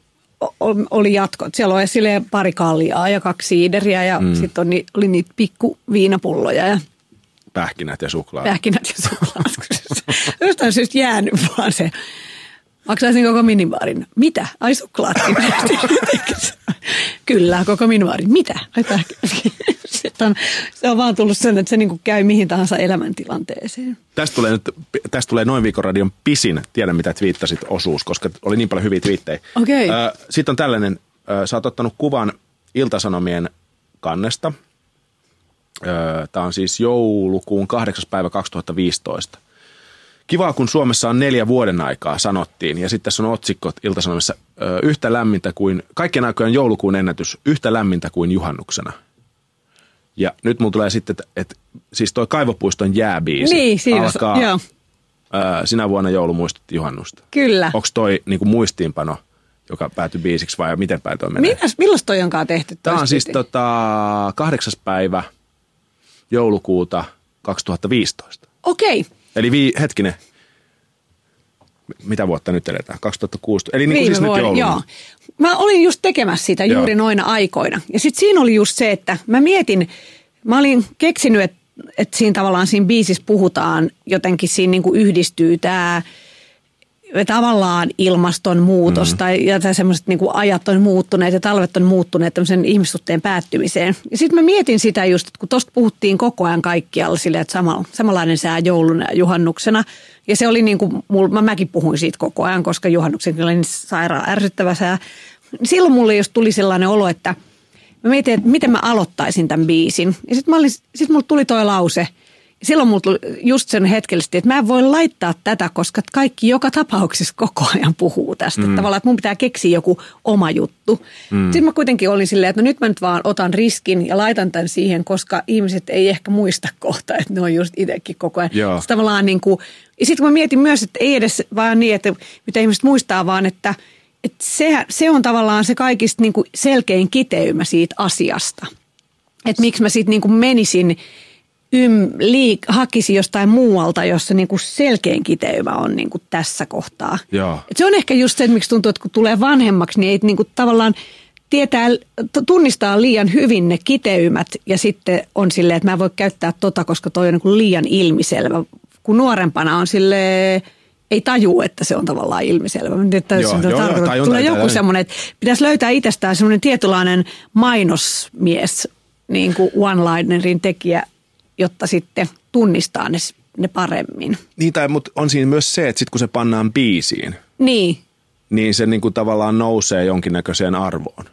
oli jatkot. Siellä oli pari kaljaa ja kaksi siideriä ja mm. sitten oli niitä pikku viinapulloja ja Pähkinät ja suklaat. Pähkinät ja suklaat. Jostain syystä jäänyt vaan se. Maksaisin koko minibaarin. Mitä? Ai suklaatkin. Kyllä, koko minibaarin. Mitä? Ai. On, se on vaan tullut sen, että se niinku käy mihin tahansa elämäntilanteeseen. Tästä tulee, nyt, tästä tulee Noin viikon radion pisin, tiedän mitä twiittasit osuus, koska oli niin paljon hyviä twiittejä. Okay. Sitten on tällainen, sä oot ottanut kuvan Iltasanomien kannesta – Tämä on siis joulukuun 8. päivä 2015. Kiva, kun Suomessa on neljä vuoden aikaa, sanottiin. Ja sitten tässä on otsikko Ilta-Sanomissa, yhtä lämmintä kuin, kaikkien aikojen joulukuun ennätys, yhtä lämmintä kuin juhannuksena. Ja nyt mulla tulee sitten, että, että siis toi Kaivopuiston jääbiisi niin, siinä alkaa joo. Ää, sinä vuonna joulu muistutti juhannusta. Kyllä. Onko toi niin kuin muistiinpano, joka päätyi biisiksi vai miten päin toi menee? Milloin toi onkaan tehty? Tämä on siis tota, kahdeksas päivä – joulukuuta 2015. Okei. Eli vii, hetkinen, mitä vuotta nyt eletään? 2016. Eli niin kuin siis vuoden, nyt jouluna. Joo. Mä olin just tekemässä sitä juuri joo. noina aikoina. Ja sitten siinä oli just se, että mä mietin, mä olin keksinyt, että, että siinä tavallaan siinä biisissä puhutaan jotenkin, siinä niin kuin yhdistyy tämä tavallaan ilmastonmuutos mm. tai, ja semmoiset niin ajat on muuttuneet ja talvet on muuttuneet tämmöisen ihmissuhteen päättymiseen. Ja sitten mä mietin sitä just, että kun tuosta puhuttiin koko ajan kaikkialla silleen, että sama, samanlainen sää jouluna ja juhannuksena. Ja se oli niin kuin, mä mäkin puhuin siitä koko ajan, koska juhannuksen oli niin sairaan ärsyttävä sää. Silloin mulle just tuli sellainen olo, että mä mietin, että miten mä aloittaisin tämän biisin. Ja sitten sit mulle tuli toi lause – silloin mulla tuli just sen hetkellisesti, että mä en voi laittaa tätä, koska kaikki joka tapauksessa koko ajan puhuu tästä. Mm. Tavallaan, että mun pitää keksiä joku oma juttu. Mm. Sitten mä kuitenkin olin silleen, että no nyt mä nyt vaan otan riskin ja laitan tämän siihen, koska ihmiset ei ehkä muista kohta, että ne on just itsekin koko ajan. Sitten tavallaan niin kuin, ja sitten mä mietin myös, että ei edes vaan niin, että mitä ihmiset muistaa, vaan että, että se, se on tavallaan se kaikista niin kuin selkein kiteymä siitä asiasta. Että miksi mä sitten niin menisin ym, liik, hakisi jostain muualta, jossa niin kuin selkein kiteymä on niin kuin tässä kohtaa. Et se on ehkä just se, miksi tuntuu, että kun tulee vanhemmaksi, niin ei niin kuin tavallaan tietää, tunnistaa liian hyvin ne kiteymät ja sitten on silleen, että mä en voi käyttää tota, koska toi on niin kuin liian ilmiselvä. Kun nuorempana on sille ei taju, että se on tavallaan ilmiselvä. Että joo, joo, joo, Tulee joku semmoinen, että pitäisi löytää itsestään semmoinen tietynlainen mainosmies, niin kuin one-linerin tekijä, jotta sitten tunnistaa ne, ne paremmin. Niin, tai, mutta on siinä myös se, että sitten kun se pannaan biisiin, niin, niin se niin kuin tavallaan nousee jonkinnäköiseen arvoon.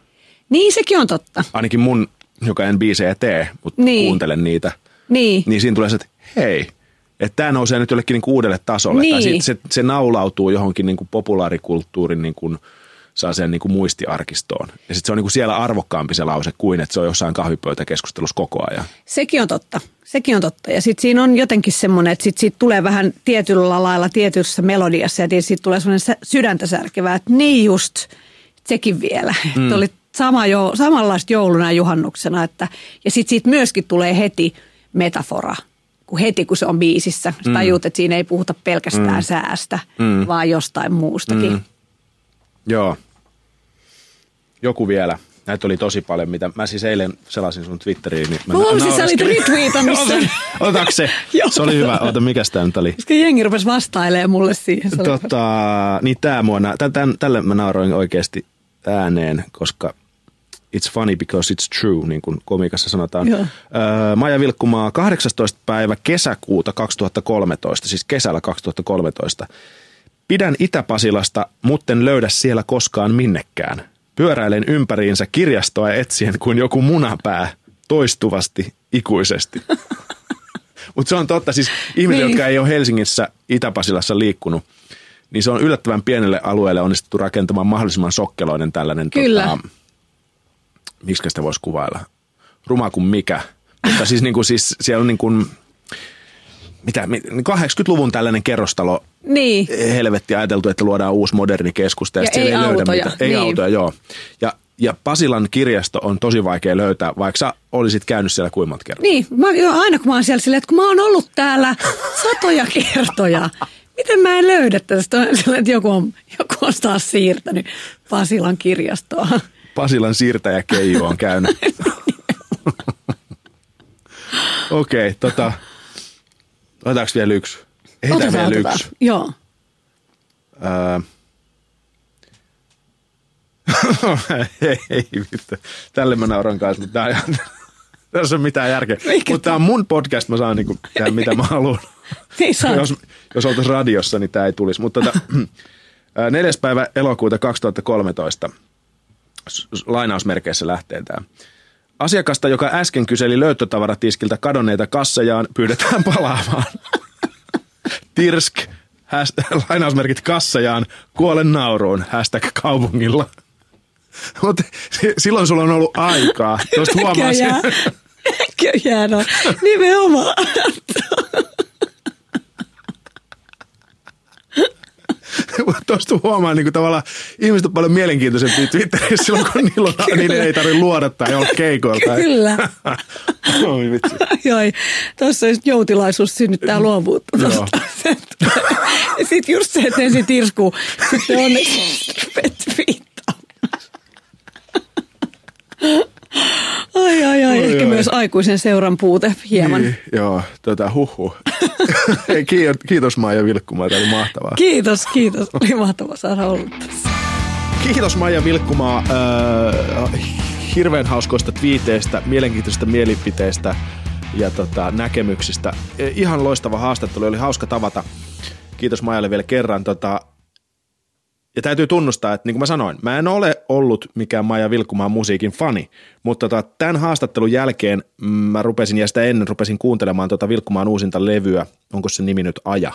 Niin, sekin on totta. Ainakin mun, joka en biisejä tee, mutta niin. kuuntelen niitä, niin. niin siinä tulee se, että hei, että tämä nousee nyt jollekin niin kuin uudelle tasolle. Niin. Tai se, se naulautuu johonkin niin kuin populaarikulttuurin niin kuin – saa sen niin kuin muistiarkistoon. Ja sitten se on niin kuin siellä arvokkaampi se lause kuin, että se on jossain kahvipöytäkeskustelussa koko ajan. Sekin on totta. Sekin on totta. Ja sitten siinä on jotenkin semmoinen, että sit siitä tulee vähän tietyllä lailla tietyssä melodiassa ja siitä tulee semmoinen sydäntä särkevää, että niin just, sekin vielä. Mm. Että oli sama jo, samanlaista jouluna ja juhannuksena. Että, ja sitten siitä myöskin tulee heti metafora, kun heti kun se on biisissä. Sä mm. että siinä ei puhuta pelkästään mm. säästä, mm. vaan jostain muustakin. Mm. Joo. Joku vielä. Näitä oli tosi paljon, mitä mä siis eilen selasin sun Twitteriin. Niin mä huomasin, sä olit retweetamassa. Otatko se? se oli hyvä. Ota, mikä tämä nyt oli? Koska jengi rupesi vastailemaan mulle siihen. Tota, niin tää mua, tämän, tälle mä nauroin oikeasti ääneen, koska it's funny because it's true, niin kuin komikassa sanotaan. Joo. Maja Vilkkumaa, 18. päivä kesäkuuta 2013, siis kesällä 2013. Pidän Itä-Pasilasta, mutten löydä siellä koskaan minnekään. Pyöräilen ympäriinsä kirjastoa etsien kuin joku munapää toistuvasti, ikuisesti. Mutta se on totta, siis ihmiset, niin. jotka ei ole Helsingissä Itä-Pasilassa liikkunut, niin se on yllättävän pienelle alueelle onnistuttu rakentamaan mahdollisimman sokkeloinen tällainen, Kyllä. Tota, miksi sitä voisi kuvailla, ruma kuin mikä. Mutta siis, niin kuin, siis siellä on niin kuin, mitä, 80-luvun tällainen kerrostalo niin. helvetti ajateltu, että luodaan uusi moderni keskusta ja, ja ei, ei autoja. Löydä Ei niin. autoja, joo. Ja, ja Pasilan kirjasto on tosi vaikea löytää, vaikka sä olisit käynyt siellä kuinka monta kertaa. Niin, mä, jo, aina kun mä oon siellä silleen, että kun mä oon ollut täällä satoja kertoja, miten mä en löydä tästä? että joku on, joku on taas siirtänyt Pasilan kirjastoa. Pasilan siirtäjä Keijo on käynyt. Okei, okay, tota, Otetaanko vielä yksi? Heitään otetaan, vielä otetaan. yksi. Joo. Öö. ei, vittu. Tälle mä nauran kanssa, mutta tää tässä on mitään järkeä. Mutta tämä on mun podcast, mä saan niinku tehdä mitä mä haluan. Niin jos, jos oltaisiin radiossa, niin tämä ei tulisi. Mutta tota, neljäs päivä elokuuta 2013, lainausmerkeissä lähtee tämä. Asiakasta, joka äsken kyseli löytötavaratiskiltä kadonneita kassajaan, pyydetään palaamaan. Tirsk, hashtag, lainausmerkit kassajaan, kuolen nauruun, hashtag kaupungilla. Mutta silloin sulla on ollut aikaa. Tuosta huomaa Kyllä, no. Nimenomaan. Tuosta huomaa niin kuin tavallaan ihmiset on paljon mielenkiintoisempia Twitterissä silloin, kun niillä on, niille ei tarvitse luoda tai olla keikoilla. Kyllä. Oi vitsi. Joo, tuossa joutilaisuus synnyttää luovuutta. Sitten just se, että ensin tirskuu, sitten onneksi viittaa. Ai Ai, ai, ai. Ehkä ai. myös aikuisen seuran puute hieman. Niin, joo, tota, huhu. kiitos, kiitos Maija Vilkkumaa, tämä oli mahtavaa. Kiitos, kiitos. Oli mahtavaa saada olla tässä. Kiitos Maija Vilkkumaa äh, hirveän hauskoista twiiteistä, mielenkiintoisista mielipiteistä ja tota, näkemyksistä. E, ihan loistava haastattelu, oli hauska tavata. Kiitos Maijalle vielä kerran. Tota, ja täytyy tunnustaa, että niin kuin mä sanoin, mä en ole ollut mikään Maija Vilkkumaan musiikin fani, mutta tota, tämän haastattelun jälkeen mä rupesin, ja sitä ennen rupesin kuuntelemaan tota Vilkkumaan uusinta levyä, onko se nimi nyt Aja.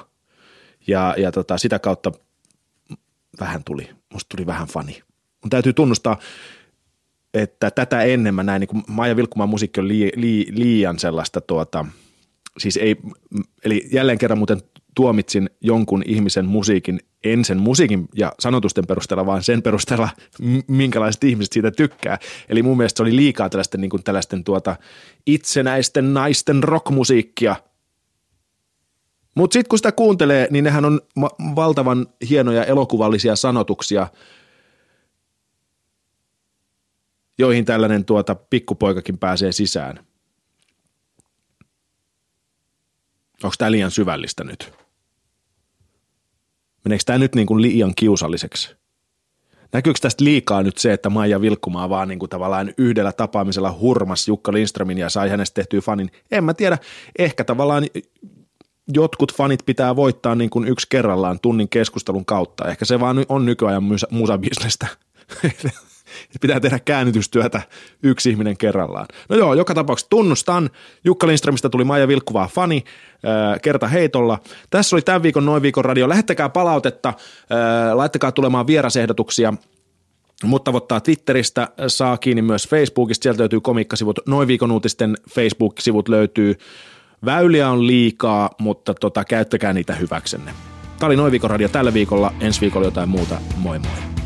Ja, ja tota, sitä kautta vähän tuli, musta tuli vähän fani. Mun täytyy tunnustaa, että tätä ennen mä näin, niin kuin Maija Vilkkumaan musiikki on lii, lii, liian sellaista tuota, siis ei, eli jälleen kerran muuten tuomitsin jonkun ihmisen musiikin, en sen musiikin ja sanotusten perusteella, vaan sen perusteella, minkälaiset ihmiset siitä tykkää. Eli mun mielestä se oli liikaa tällaisten, niin kuin tällaisten tuota, itsenäisten naisten rockmusiikkia. Mutta sitten kun sitä kuuntelee, niin nehän on valtavan hienoja elokuvallisia sanotuksia, joihin tällainen tuota pikkupoikakin pääsee sisään. Onko tämä liian syvällistä nyt? Meneekö tämä nyt niin kuin liian kiusalliseksi? Näkyykö tästä liikaa nyt se, että Maija Vilkkumaa vaan niin kuin tavallaan yhdellä tapaamisella hurmas Jukka Lindströmin ja sai hänestä tehtyä fanin? En mä tiedä. Ehkä tavallaan jotkut fanit pitää voittaa niin kuin yksi kerrallaan tunnin keskustelun kautta. Ehkä se vaan on nykyajan musabisnestä. pitää tehdä käännytystyötä yksi ihminen kerrallaan. No joo, joka tapauksessa tunnustan. Jukka Lindströmistä tuli Maija Vilkkuvaa fani äh, kerta heitolla. Tässä oli tämän viikon Noin viikon radio. Lähettäkää palautetta, äh, laittakaa tulemaan vierasehdotuksia. Mutta tavoittaa Twitteristä, saa kiinni myös Facebookista, sieltä löytyy komiikkasivut, Noin viikon uutisten Facebook-sivut löytyy. Väyliä on liikaa, mutta tota, käyttäkää niitä hyväksenne. Tämä oli Noin viikon radio tällä viikolla, ensi viikolla jotain muuta. Moi moi.